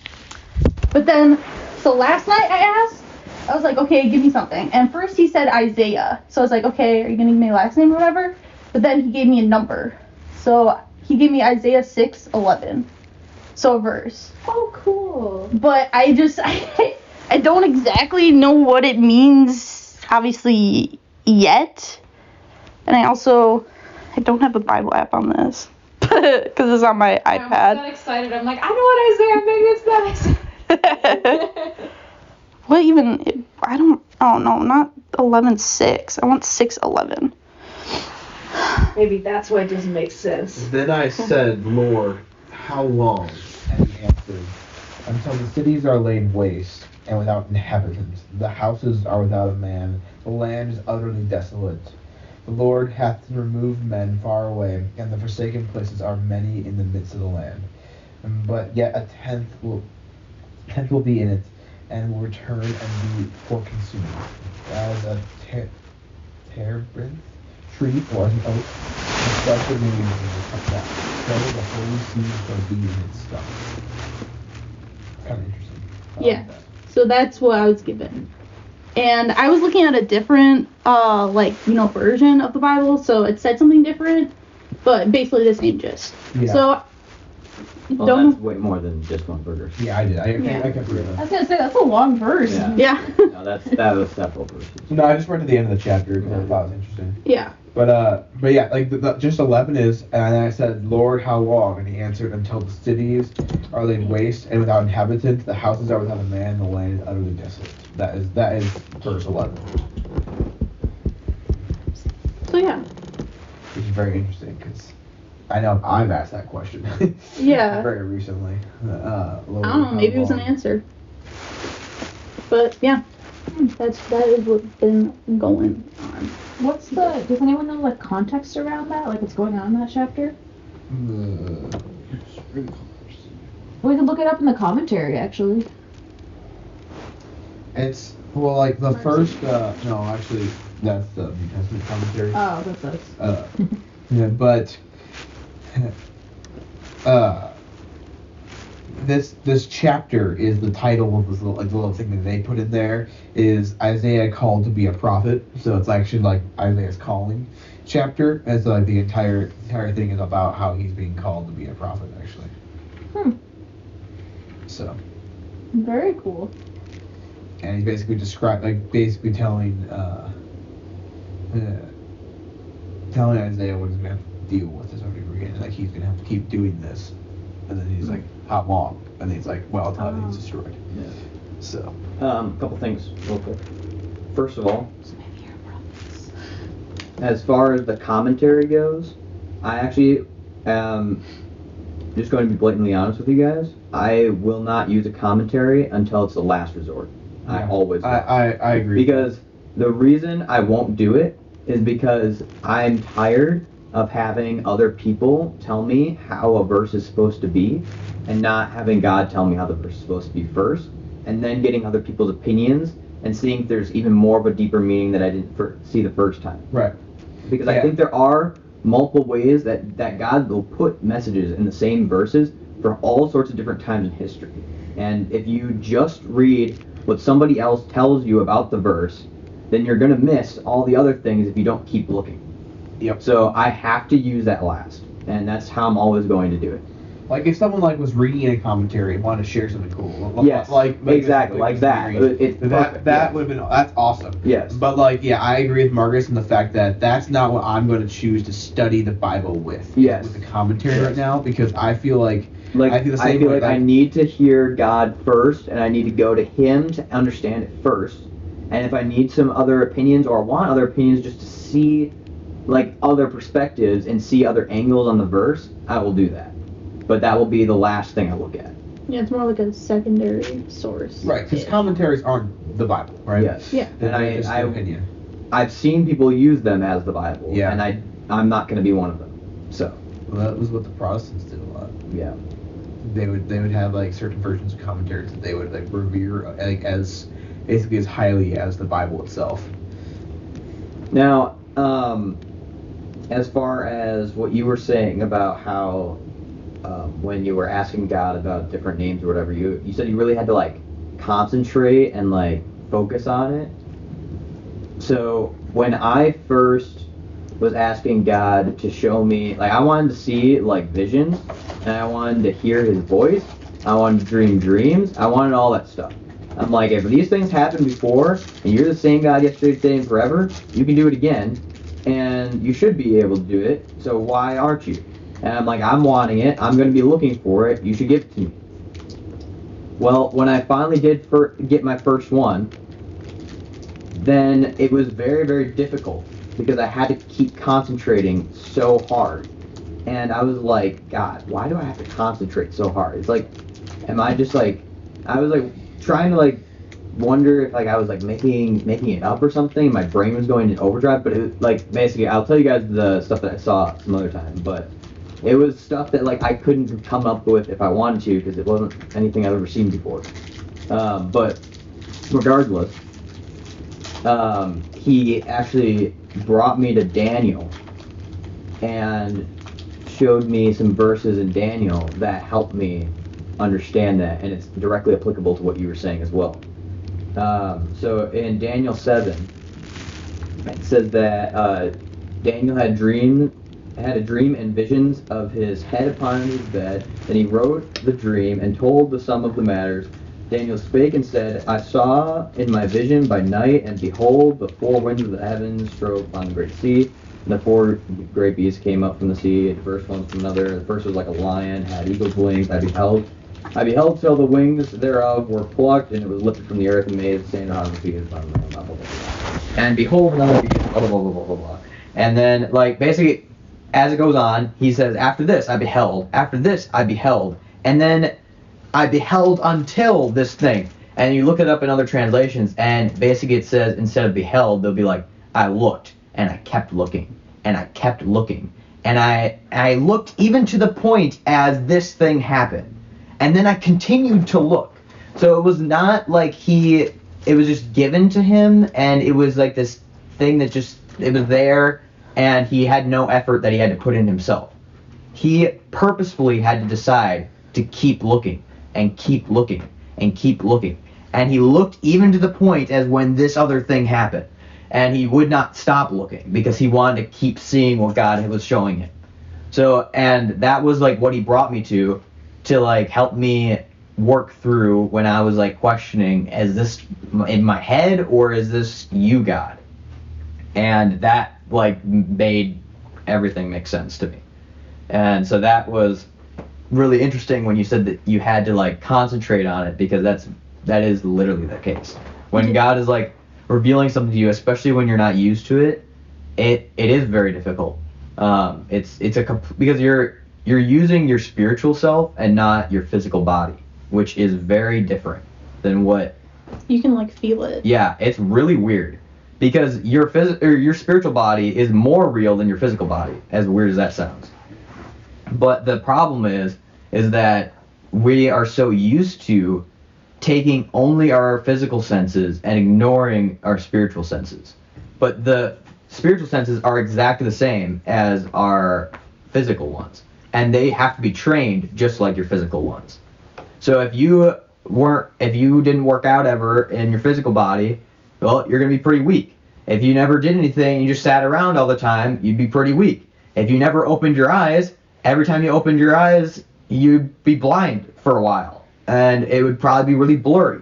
But then, so last night I asked, I was like, okay, give me something. And first he said Isaiah, so I was like, okay, are you gonna give me a last name or whatever? But then he gave me a number, so he gave me Isaiah six eleven, so a verse. Oh, cool. But I just I, I don't exactly know what it means, obviously yet, and I also I don't have a Bible app on this because it's on my iPad. excited. I'm like, I know what Isaiah. Maybe it's that. what even? I don't. Oh no, not eleven six. I want six eleven. Maybe that's why it doesn't make sense. Then I said, Lord, how long? And he answered, Until the cities are laid waste and without inhabitants, the houses are without a man, the land is utterly desolate. The Lord hath removed men far away, and the forsaken places are many in the midst of the land. But yet a tenth will tenth will be in it, and will return and be for consuming, as a ter- terebinth tree or as an such the names will come back. So the holy seed shall be in its stuff. Kind of interesting. I like Yeah. that. So that's what I was given. And I was looking at a different, uh, like you know, version of the Bible, so it said something different, but basically the same gist. Yeah. So Well, don't. that's way more than just one verse. Yeah, I did. I, I, Yeah. I kept reading. I was gonna say that's a long verse. Yeah. Yeah. No, that's that was several verses. No, I just read to the end of the chapter because I thought it was interesting. yeah. But uh, but yeah, like the, the, just eleven is, and I said, Lord, how long? And he answered, Until the cities are laid waste and without inhabitants, the houses are without a man, the land is utterly desolate. That is that is verse eleven, So yeah. which is very interesting because I know I've asked that question. Yeah. Very recently. Uh, a I don't know. Maybe it was an answer. But yeah, that's that is what's been going on. What's the? Does anyone know like context around that? Like what's going on in that chapter? Uh, We can look it up in the commentary actually. It's well, like the first. Uh, no, actually, that's the New Testament commentary. Oh, that's us. Uh, yeah, but uh, this this chapter is the title of this little, like the little thing that they put in there is Isaiah called to be a prophet. So it's actually like Isaiah's calling chapter, and so like the entire entire thing is about how he's being called to be a prophet, actually. Hmm. So Very cool. and he's basically describe like basically telling uh, uh telling Isaiah what he's gonna have to deal with this over and over. Like he's gonna have to keep doing this, and then he's like, "How long?" And he's like, "Well, until Oh. he's destroyed." Yeah. So Um, a couple things real quick. First of all, as far as the commentary goes, I actually am just going to be blatantly honest with you guys. I will not use a commentary until it's the last resort. I always I. I, I agree. Because the reason I won't do it is because I'm tired of having other people tell me how a verse is supposed to be and not having God tell me how the verse is supposed to be first and then getting other people's opinions and seeing if there's even more of a deeper meaning that I didn't fir- see the first time. right. Because I think there are multiple ways that, that God will put messages in the same verses for all sorts of different times in history. And if you just read what somebody else tells you about the verse, then you're going to miss all the other things if you don't keep looking. Yep. So I have to use that last. And that's how I'm always going to do it. Like if someone like was reading a commentary and wanted to share something cool, like- Yes, like exactly, like that. It's that perfect, that yes. would have been that's awesome. Yes. But like, yeah, I agree with Marcus in the fact that that's not what I'm going to choose to study the Bible with. Yes. With the commentary right now, because I feel like Like I feel the I feel like I need to hear God first, and I need to go to Him to understand it first. And if I need some other opinions or want other opinions, just to see like other perspectives and see other angles on the verse, I will do that. But that will be the last thing I look at. Yeah, it's more like a secondary source. right, because Yeah. commentaries aren't the Bible, right? Yes. Yeah. They're And I, just I, opinion. I've seen people use them as the Bible. Yeah. And I I'm not going to be one of them. So Well, that was what the Protestants did a lot. yeah. They would they would have like certain versions of commentaries that they would like revere like as basically as highly as the Bible itself. Now, um, as far as what you were saying about how um, when you were asking God about different names or whatever, you you said you really had to like concentrate and like focus on it. So when I first was asking God to show me, like I wanted to see like visions, and I wanted to hear His voice. I wanted to dream dreams. I wanted all that stuff. I'm like, if these things happened before, and you're the same God yesterday, today, and forever, you can do it again, and you should be able to do it. So why aren't you? And I'm like, I'm wanting it. I'm going to be looking for it. You should give it to me. Well, when I finally did get my first one, then it was very, very difficult because I had to keep concentrating so hard. And I was like, God, why do I have to concentrate so hard? It's like, am I just like, I was like trying to like wonder if like I was like making making it up or something. My brain was going in overdrive, but it like basically, I'll tell you guys the stuff that I saw some other time, but it was stuff that like I couldn't come up with if I wanted to because it wasn't anything I've ever seen before. Um, but regardless, um, he actually brought me to Daniel and showed me some verses in Daniel that helped me understand that, and it's directly applicable to what you were saying as well. Um, so in Daniel 7, it says that uh, Daniel had dream had a dream and visions of his head upon his bed. Then he wrote the dream and told the sum of the matters. Daniel spake and said, I saw in my vision by night, and behold, the four winds of the heavens strove upon the great sea. And the four great beasts came up from the sea, and the first one from another. The first was like a lion, had eagle's wings. I beheld. I beheld till the wings thereof were plucked, and it was lifted from the earth and made stand on the feet. And behold, another beast, blah, blah, blah, blah, blah, blah. And then, like, basically, as it goes on, he says, After this I beheld, after this I beheld, and then I beheld until this thing. And you look it up in other translations, and basically it says instead of beheld, they'll be like, I looked, and I kept looking, and I kept looking. And I, I looked even to the point as this thing happened. And then I continued to look. So it was not like he, it was just given to him, and it was like this thing that just, it was there, and he had no effort that he had to put in himself. He purposefully had to decide to keep looking and keep looking and keep looking. And he looked even to the point as when this other thing happened. And he would not stop looking because he wanted to keep seeing what God was showing him. So, and that was like what he brought me to, to like help me work through when I was like questioning, is this in my head or is this you, God? And that like made everything make sense to me. And so that was really interesting when you said that you had to like concentrate on it because that's that is literally the case. When God is like revealing something to you, especially when you're not used to it, it it is very difficult. Um, it's it's a comp- because you're you're using your spiritual self and not your physical body, which is very different than what. You can like feel it. Yeah, it's really weird because your phys- or your spiritual body is more real than your physical body. As weird as that sounds. But the problem is, is that we are so used to taking only our physical senses and ignoring our spiritual senses. But the spiritual senses are exactly the same as our physical ones, and they have to be trained just like your physical ones. So if you weren't, if you didn't work out ever in your physical body, well, you're gonna be pretty weak. If you never did anything, you just sat around all the time, you'd be pretty weak. If you never opened your eyes, every time you opened your eyes, you'd be blind for a while, and it would probably be really blurry.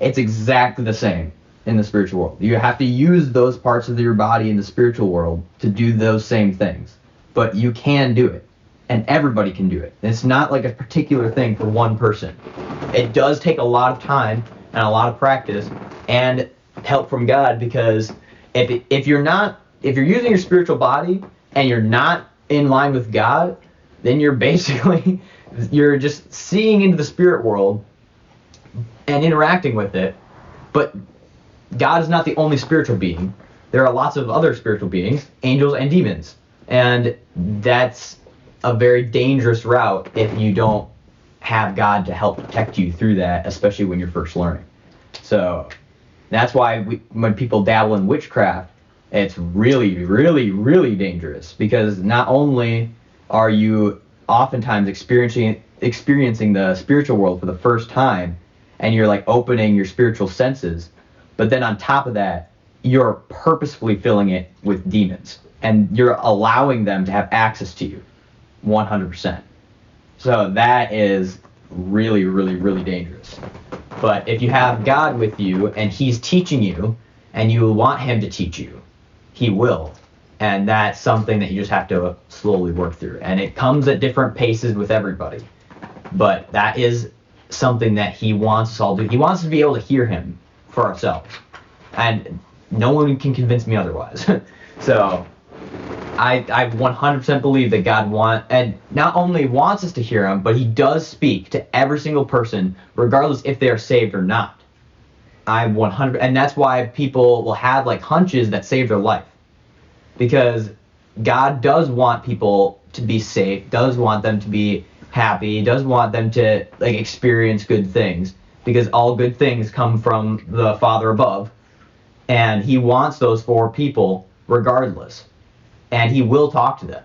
It's exactly the same in the spiritual world. You have to use those parts of your body in the spiritual world to do those same things, but you can do it, and everybody can do it. It's not like a particular thing for one person. It does take a lot of time and a lot of practice and help from God because if if you're not if you're using your spiritual body and you're not in line with God, then you're basically you're just seeing into the spirit world and interacting with it. But God is not the only spiritual being. There are lots of other spiritual beings, angels and demons. And that's a very dangerous route if you don't have God to help protect you through that, especially when you're first learning. So that's why we, when people dabble in witchcraft, it's really, really, really dangerous because not only are you oftentimes experiencing experiencing the spiritual world for the first time, and you're like opening your spiritual senses, but then on top of that, you're purposefully filling it with demons, and you're allowing them to have access to you, 100%. So that is really, really, really dangerous. But if you have God with you and He's teaching you, and you want Him to teach you, He will. And that's something that you just have to slowly work through. And it comes at different paces with everybody. But that is something that He wants us all to do. He wants us to be able to hear Him for ourselves. And no one can convince me otherwise. so I, I 100% believe that God want and not only wants us to hear Him, but He does speak to every single person, regardless if they are saved or not. I 100, and that's why people will have like hunches that save their life, because God does want people to be safe, does want them to be happy, does want them to like experience good things, because all good things come from the Father above, and He wants those for people regardless and he will talk to them.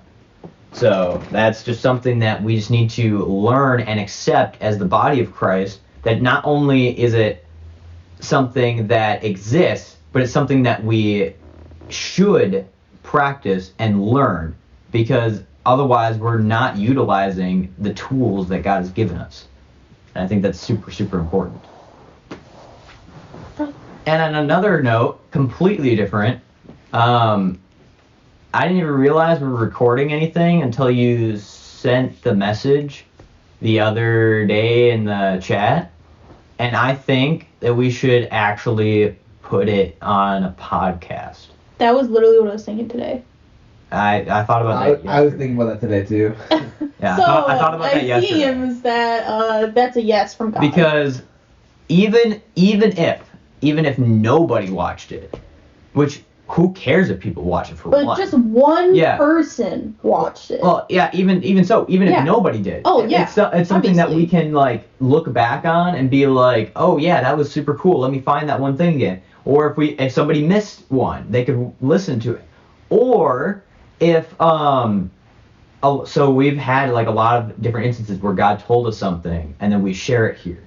So that's just something that we just need to learn and accept as the body of Christ. That not only is it something that exists, but it's something that we should practice and learn because otherwise we're not utilizing the tools that God has given us. And I think that's super, super important. And on another note, completely different, um, I didn't even realize we were recording anything until you sent the message the other day in the chat. And I think that we should actually put it on a podcast. That was literally what I was thinking today. I, I thought about I, that. I was yesterday. thinking about that today too. yeah, so I, thought, I thought about that it yesterday. seems that uh, that's a yes from God. because even even if even if nobody watched it, which who cares if people watch it for but one? just one Yeah. person watched it. Well, yeah, even even so, even Yeah. if nobody did. Oh, yeah, It's, it's something that we can like look back on and be like, oh yeah, that was super cool. Let me find that one thing again. Or if we if somebody missed one, they could listen to it. Or if um oh, so we've had like a lot of different instances where God told us something and then we share it here.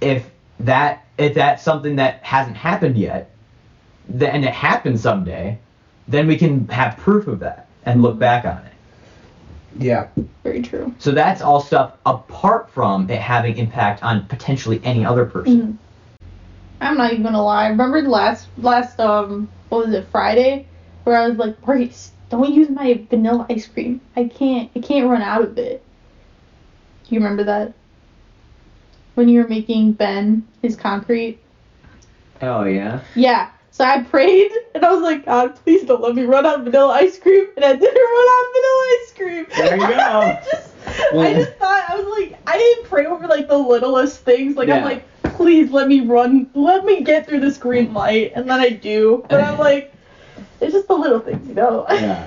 If that if that's something that hasn't happened yet, then and it happens someday, then we can have proof of that and look back on it. Yeah. Very true. So that's all stuff apart from it having impact on potentially any other person. Mhm. I'm not even gonna lie. Remember last last um what was it Friday, where I was like, Brace, don't use my vanilla ice cream. I can't I can't run out of it. Do you remember that? When you were making Ben his concrete. Oh yeah. Yeah. So I prayed and I was like, God, please don't let me run out of vanilla ice cream. And I didn't run out of vanilla ice cream. There you go. I just, I just thought I was like, I didn't pray over like the littlest things. Like I'm like, please let me run, let me get through this green light, and then I do. But I'm like, it's just the little things, you know. Yeah.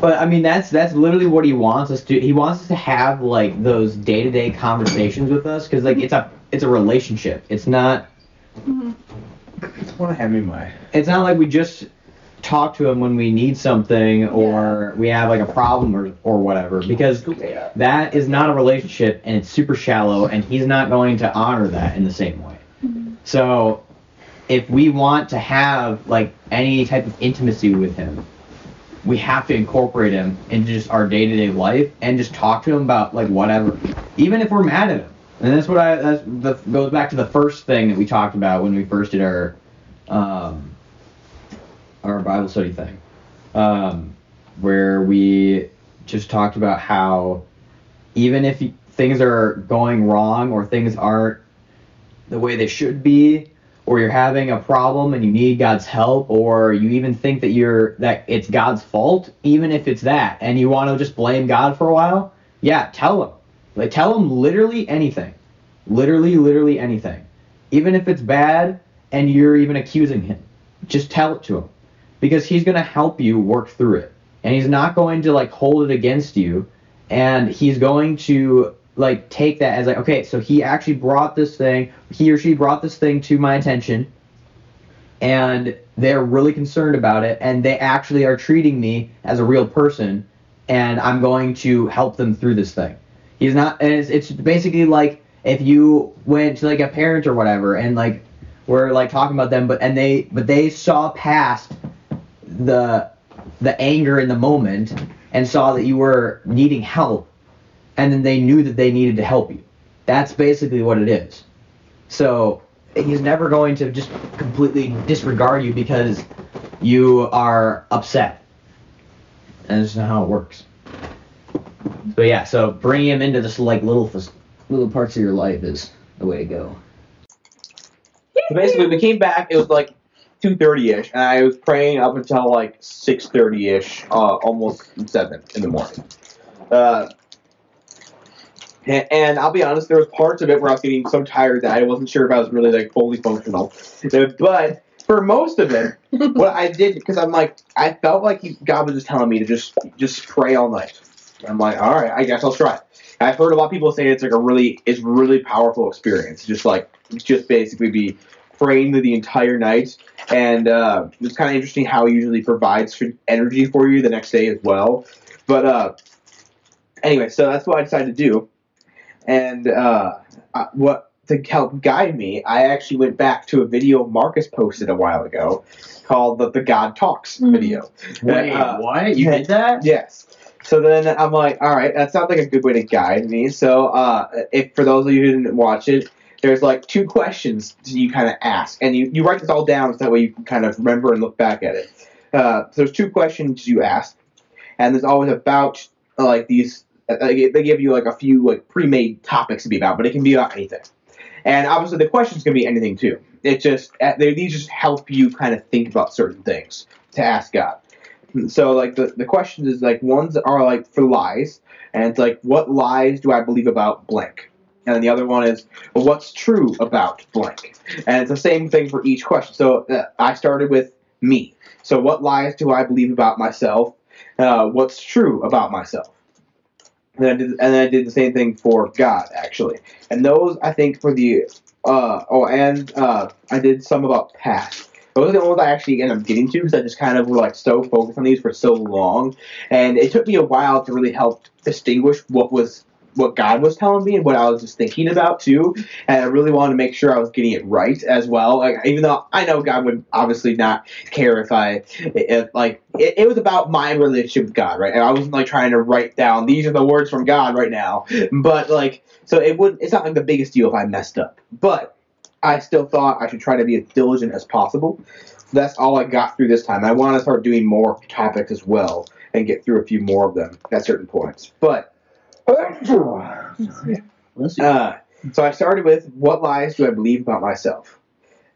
But I mean, that's that's literally what he wants us to. He wants us to have like those day to day conversations with us, because like it's a it's a relationship. It's not Mhm. I just want to have me my. it's not like we just talk to him when we need something or we have like a problem or or whatever. Because that is not a relationship and it's super shallow, and he's not going to honor that in the same way. So, if we want to have like any type of intimacy with him, we have to incorporate him into just our day to day life and just talk to him about like whatever, even if we're mad at him. And that's what I that's the, goes back to the first thing that we talked about when we first did our um, our Bible study thing, um, where we just talked about how even if things are going wrong or things aren't the way they should be, or you're having a problem and you need God's help, or you even think that you're that it's God's fault, even if it's that, and you want to just blame God for a while, yeah, tell him. Like tell him literally anything. Literally, literally anything. Even if it's bad and you're even accusing him. Just tell it to him. Because he's gonna help you work through it. And he's not going to like hold it against you. And he's going to like take that as like, okay, so he actually brought this thing, he or she brought this thing to my attention and they're really concerned about it and they actually are treating me as a real person and I'm going to help them through this thing. He's not it's, it's basically like if you went to like a parent or whatever and like we're like talking about them but and they but they saw past the the anger in the moment and saw that you were needing help and then they knew that they needed to help you. That's basically what it is. So he's never going to just completely disregard you because you are upset. And that's not how it works. So yeah, so bringing him into this like little little parts of your life is the way to go. So basically, we came back. It was like two thirty ish, and I was praying up until like six thirty ish, uh, almost seven in the morning. Uh, and, and I'll be honest, there was parts of it where I was getting so tired that I wasn't sure if I was really like fully functional. But for most of it, what I did because I'm like I felt like God was just telling me to just just pray all night. I'm like, all right, I guess I'll try. I've heard a lot of people say it's like a really it's really powerful experience. Just like just basically be praying the entire night, and uh, it's kind of interesting how he usually provides energy for you the next day as well. But uh, anyway, so that's what I decided to do, and uh, I- what to help guide me, I actually went back to a video Marcus posted a while ago called the, the God Talks Mhm. video. Wait, Uh, what? You did that? Yes. So then I'm like, all right, that sounds like a good way to guide me. So uh, if for those of you who didn't watch it, there's like two questions you kind of ask, and you, you write this all down so that way you can kind of remember and look back at it. Uh, so there's two questions you ask, and there's always about uh, like these. Uh, they give you like a few like pre-made topics to be about, but it can be about anything. And obviously the questions can be anything too. It just uh, they, these just help you kind of think about certain things to ask God. So like the the question is like ones are like for lies, and it's like what lies do I believe about blank, and then the other one is what's true about blank, and it's the same thing for each question. So uh, I started with me. So what lies do I believe about myself? Uh, what's true about myself? And I did, and then I did the same thing for God actually, and those I think for the uh oh and uh I did some about past. Those are the ones I actually ended up getting to because I just kind of were like so focused on these for so long, and it took me a while to really help distinguish what was what God was telling me and what I was just thinking about too. And I really wanted to make sure I was getting it right as well. Like even though I know God would obviously not care if I if like it, it was about my relationship with God, right? And I wasn't like trying to write down these are the words from God right now. But like so it would it's not like the biggest deal if I messed up. But I still thought I should try to be as diligent as possible. That's all I got through this time. I want to start doing more topics as well and get through a few more of them at certain points. But uh, so I started with what lies do I believe about myself?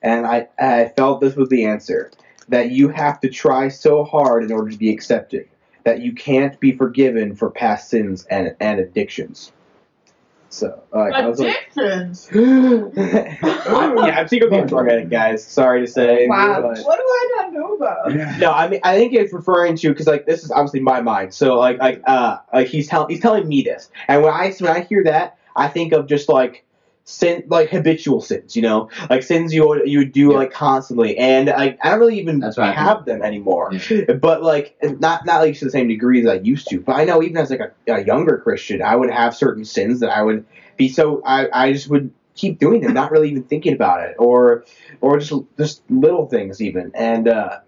And I, I felt this was the answer that you have to try so hard in order to be accepted, that you can't be forgiven for past sins and, and addictions. So, uh, I was like, Addictions. Yeah, I'm secretly a drug addict, guys. Sorry to say. Wow. but- What do I not know about? no, I mean I think it's referring to because like this is obviously my mind. So like like uh like he's telling he's telling me this, and when I when I hear that, I think of just like sin like habitual sins, you know, like sins you would you would do like constantly, and like I don't really even That's I have them anymore. But like not not like to the same degree as I used to. But I know even as like a, a younger Christian, I would have certain sins that I would be so I I just would keep doing them, not really even thinking about it, or or just just little things even, and. uh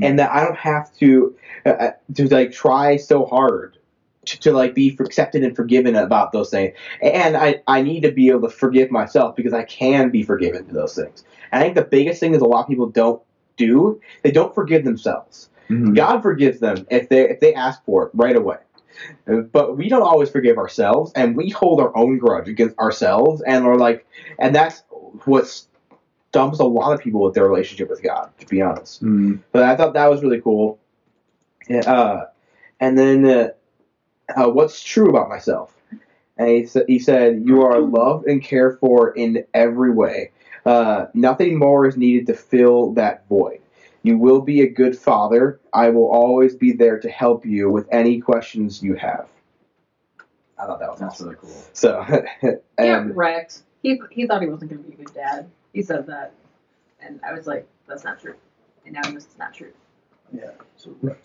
and that I don't have to uh, uh, to like try so hard to, to like be accepted and forgiven about those things. And I I need to be able to forgive myself because I can be forgiven for those things. And I think the biggest thing is a lot of people don't do they don't forgive themselves. Mhm. God forgives them if they if they ask for it right away. But we don't always forgive ourselves, and we hold our own grudge against ourselves, and we're like, and that's what stumps a lot of people with their relationship with God, to be honest. Mm. But I thought that was really cool. Uh, and then, uh, uh, what's true about myself? And he, sa- he said, You are loved and cared for in every way. Uh, nothing more is needed to fill that void. You will be a good father. I will always be there to help you with any questions you have. I thought that was That's awesome. really cool. So, Yeah, and wrecked. He he thought he wasn't gonna be a good dad. He said that, and I was like, that's not true. And now he knows it's not true.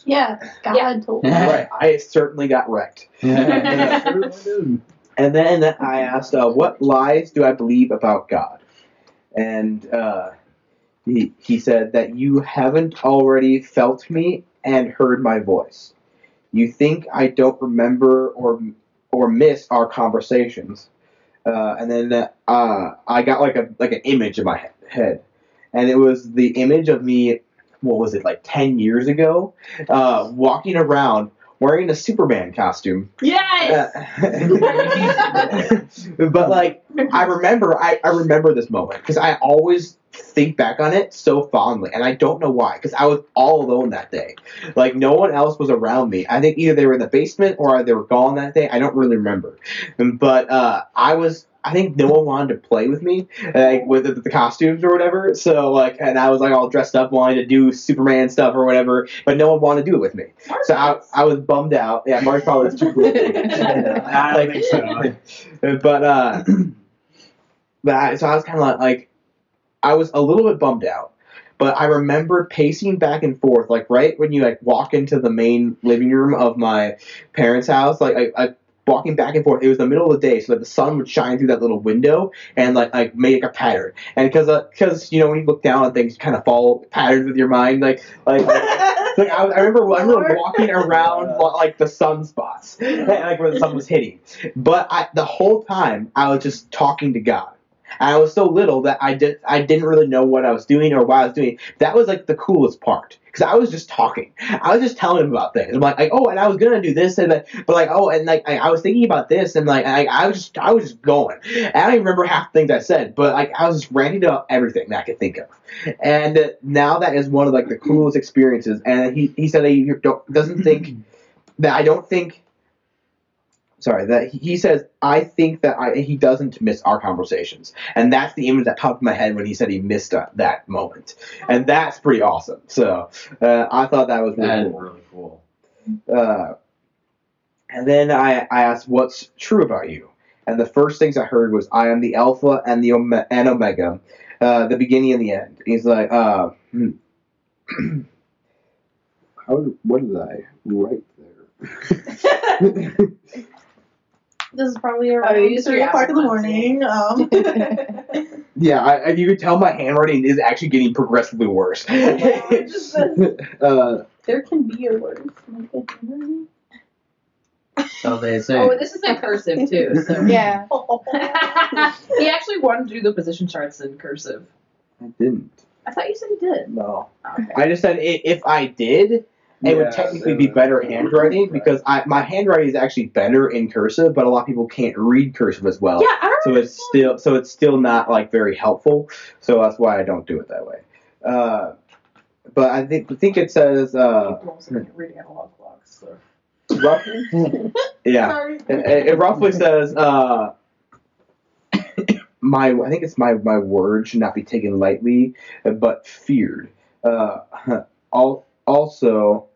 Yeah, God Yeah. told me. right, I certainly got wrecked. And then I asked, uh, what lies do I believe about God? And uh, he, he said that you haven't already felt me and heard my voice. You think I don't remember or or miss our conversations. Uh, and then uh, I got like a like an image in my head, and it was the image of me. What was it like ten years ago? Uh, walking around wearing a Superman costume. Yes. Uh, but like I remember, I, I remember this moment because I always think back on it so fondly, and I don't know why. Because I was all alone that day, like no one else was around me. I think either they were in the basement or they were gone that day. I don't really remember, but uh, I was. I think no one wanted to play with me, like with the, the costumes or whatever. So like, and I was like all dressed up, wanting to do Superman stuff or whatever, but no one wanted to do it with me. So I, I was bummed out. Yeah, Mark probably was too cool. I don't think so. but uh, but I, so I was kind of like, like, I was a little bit bummed out. But I remember pacing back and forth, like right when you like walk into the main living room of my parents' house, like I, I walking back and forth. It was the middle of the day, so that the sun would shine through that little window and like like make a pattern. And because because uh, you know when you look down on things, you kind of follow patterns with your mind, like like. Like I, I remember, I remember walking around like the sunspots, like where the sun was hitting. But I, the whole time, I was just talking to God. and I was so little that I did I didn't really know what I was doing or why I was doing. That was like the coolest part because I was just talking. I was just telling him about things. I'm like, like oh, and I was gonna do this and that, but like oh, and like I, I was thinking about this and like I, I was just I was just going. And I don't even remember half the things I said, but like I was just ranting about everything that I could think of. And now that is one of like the coolest experiences. And he he said that he don't, doesn't think that I don't think sorry that he- he says i think that I, he doesn't miss our conversations. And that's the image that popped in my head when he said he missed uh, that moment. And that's pretty awesome. So uh, i thought that was really That is cool. really cool. uh, and then I, I asked what's true about you? And the first things i heard was i am the alpha and the ome- and omega uh, the beginning and the end. He's like uh, hmm. How, what did i write there This is probably Oh, around you used three your o'clock in the morning. Um, Yeah, I, I, you can tell my handwriting is actually getting progressively worse. it just uh, there can be a word. Like a handwriting. So they say. Oh, this is in cursive too. So Yeah. he actually wanted to do the position charts in cursive. I didn't. I thought you said he did. No. Okay. I just said if I did, it Yeah, would technically be better handwriting right. because I my handwriting is actually better in cursive, but a lot of people can't read cursive as well. Yeah, I So don't it's still so it's still not like very helpful. So that's why I don't do it that way. Uh, but I think I think it says uh, reading analog clocks. So. roughly. yeah. Sorry. it, it roughly says uh, my I think it's my my word should not be taken lightly, but feared. Uh, al- also,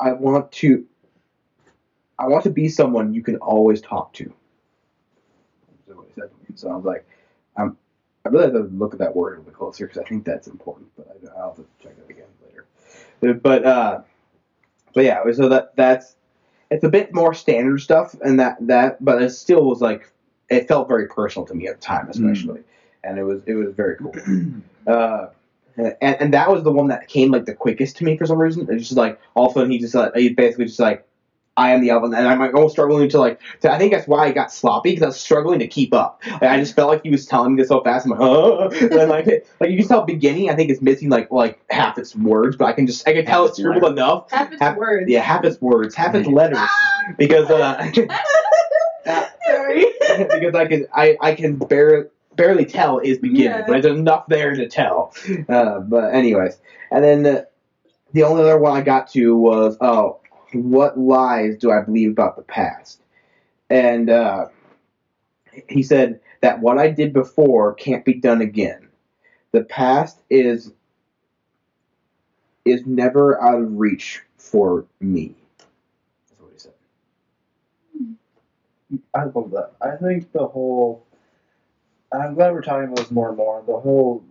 I want to I want to be someone you can always talk to. That's what he said to me. So I was like, I'm, I really have to look at that word a little bit closer because I think that's important. But I, I'll have to check it again later. But uh, but yeah, so that that's it's a bit more standard stuff and that that but it still was like it felt very personal to me at the time especially and it was it was very cool uh and, and that was the one that came like the quickest to me for some reason it's just like all of a sudden he just like he basically just like I am the album, and I'm like almost struggling to like. To, I think that's why I got sloppy because I was struggling to keep up. Like, I just felt like he was telling me this so fast. I'm like, oh, and like, like you can tell beginning. I think it's missing like like half its words, but I can just I can tell Half it's its scribbled enough Half its Half- words. yeah, half its words, half its letters, because uh, Sorry. because I can I I can barely barely tell is beginning, Yeah. but there's enough there to tell. Uh, but anyways, and then the, the only other one I got to was oh, what lies do I believe about the past? And uh, he said that what I did before can't be done again. The past is is never out of reach for me. That's what he said. I love that. I think the whole. I'm glad we're talking about this more and more. The whole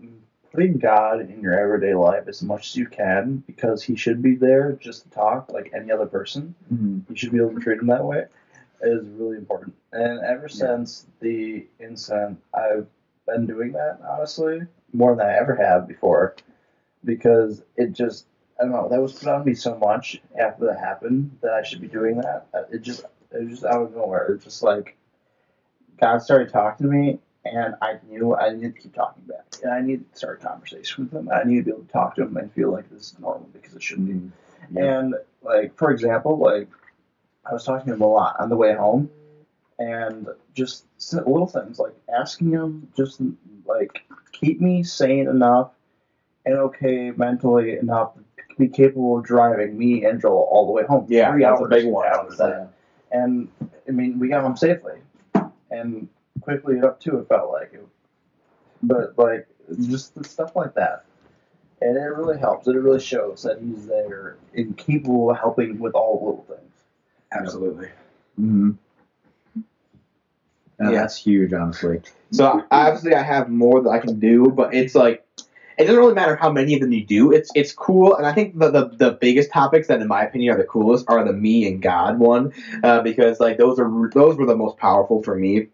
putting God in your everyday life as much as you can because He should be there just to talk like any other person. Mm-hmm. You should be able to treat Him that way is really important. And ever since the incident, I've been doing that honestly more than I ever have before because it just. I don't know. That was put on me so much after that happened that I should be doing that. It just it was just out of nowhere. It's just like God started talking to me, and I knew I needed to keep talking back, and I needed to start a conversation with him. I needed to be able to talk to him and feel like this is normal because it shouldn't be. And like for example, like I was talking to him a lot on the way home, and just little things like asking him just like keep me sane enough and okay mentally enough to be capable of driving me and Joel all the way home. Yeah, Three that's a hours big one. that. And I mean, we got home safely, and quickly enough too. It felt like it, but like just the stuff like that, and it really helps. And It really shows that he's there and capable of helping with all little things. Absolutely. Mm-hmm. Yeah. That's huge, honestly. So obviously I have more that I can do, but it's like it doesn't really matter how many of them you do. It's it's cool, and I think the the, the biggest topics that in my opinion are the coolest are the me and God one, uh, because like those are those were the most powerful for me.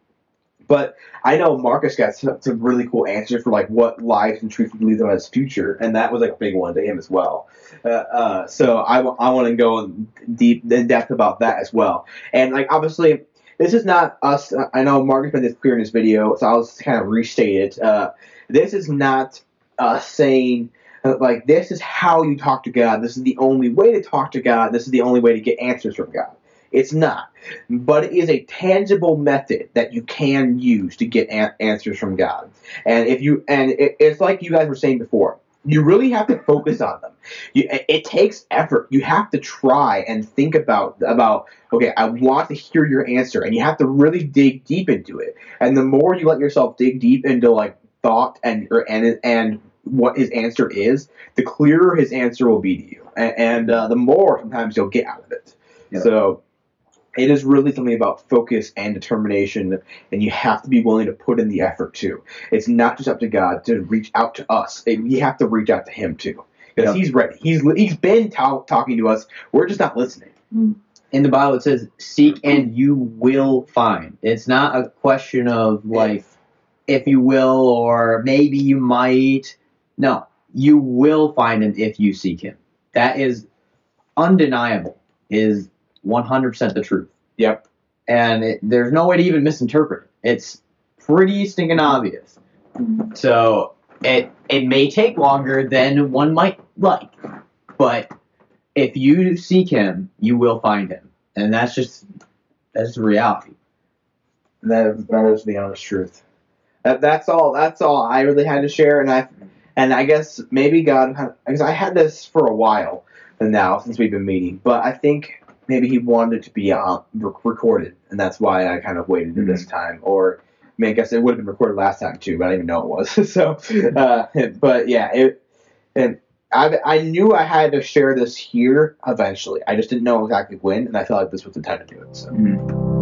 But I know Marcus got some, some really cool answers for like what lives and truth believes on his future, and that was like a big one to him as well. Uh, uh, so I, I want to go in deep in depth about that as well, and like obviously this is not us. I know Marcus made this clear in this video, so I'll just kind of restate it. Uh, this is not us saying uh, like this is how you talk to God. This is the only way to talk to God. This is the only way to get answers from God. It's not, but it is a tangible method that you can use to get an- answers from God. And if you and it, it's like you guys were saying before, you really have to focus on them. You, it, takes effort. You have to try and think about about okay, I want to hear your answer, and you have to really dig deep into it. And the more you let yourself dig deep into like thought and or, and and what his answer is, the clearer his answer will be to you, and, and uh, the more sometimes you'll get out of it. Yeah. So it is really something about focus and determination, and you have to be willing to put in the effort too. It's not just up to God to reach out to us; it, we have to reach out to Him too, because Yep. He's ready. He's He's been ta- talking to us. We're just not listening. Hmm. in the Bible it says, "Seek and you will find." It's not a question of like if you will or maybe you might. No, you will find him if you seek him. That is undeniable. Is 100% the truth. Yep. And it, there's no way to even misinterpret it. It's pretty stinking obvious. So it it may take longer than one might like, but if you seek him, you will find him, and that's just that's the reality. That is, that is the honest truth. That, that's all. That's all I really had to share, and I, and I guess maybe God, because I had this for a while now since we've been meeting, but I think maybe He wanted it to be uh, rec- recorded, and that's why I kind of waited to this time. Or, I mean, I guess it would have been recorded last time too, but I didn't even know it was. so, uh, but yeah, it, and I, I knew I had to share this here eventually. I just didn't know exactly when, and I felt like this was the time to do it. So.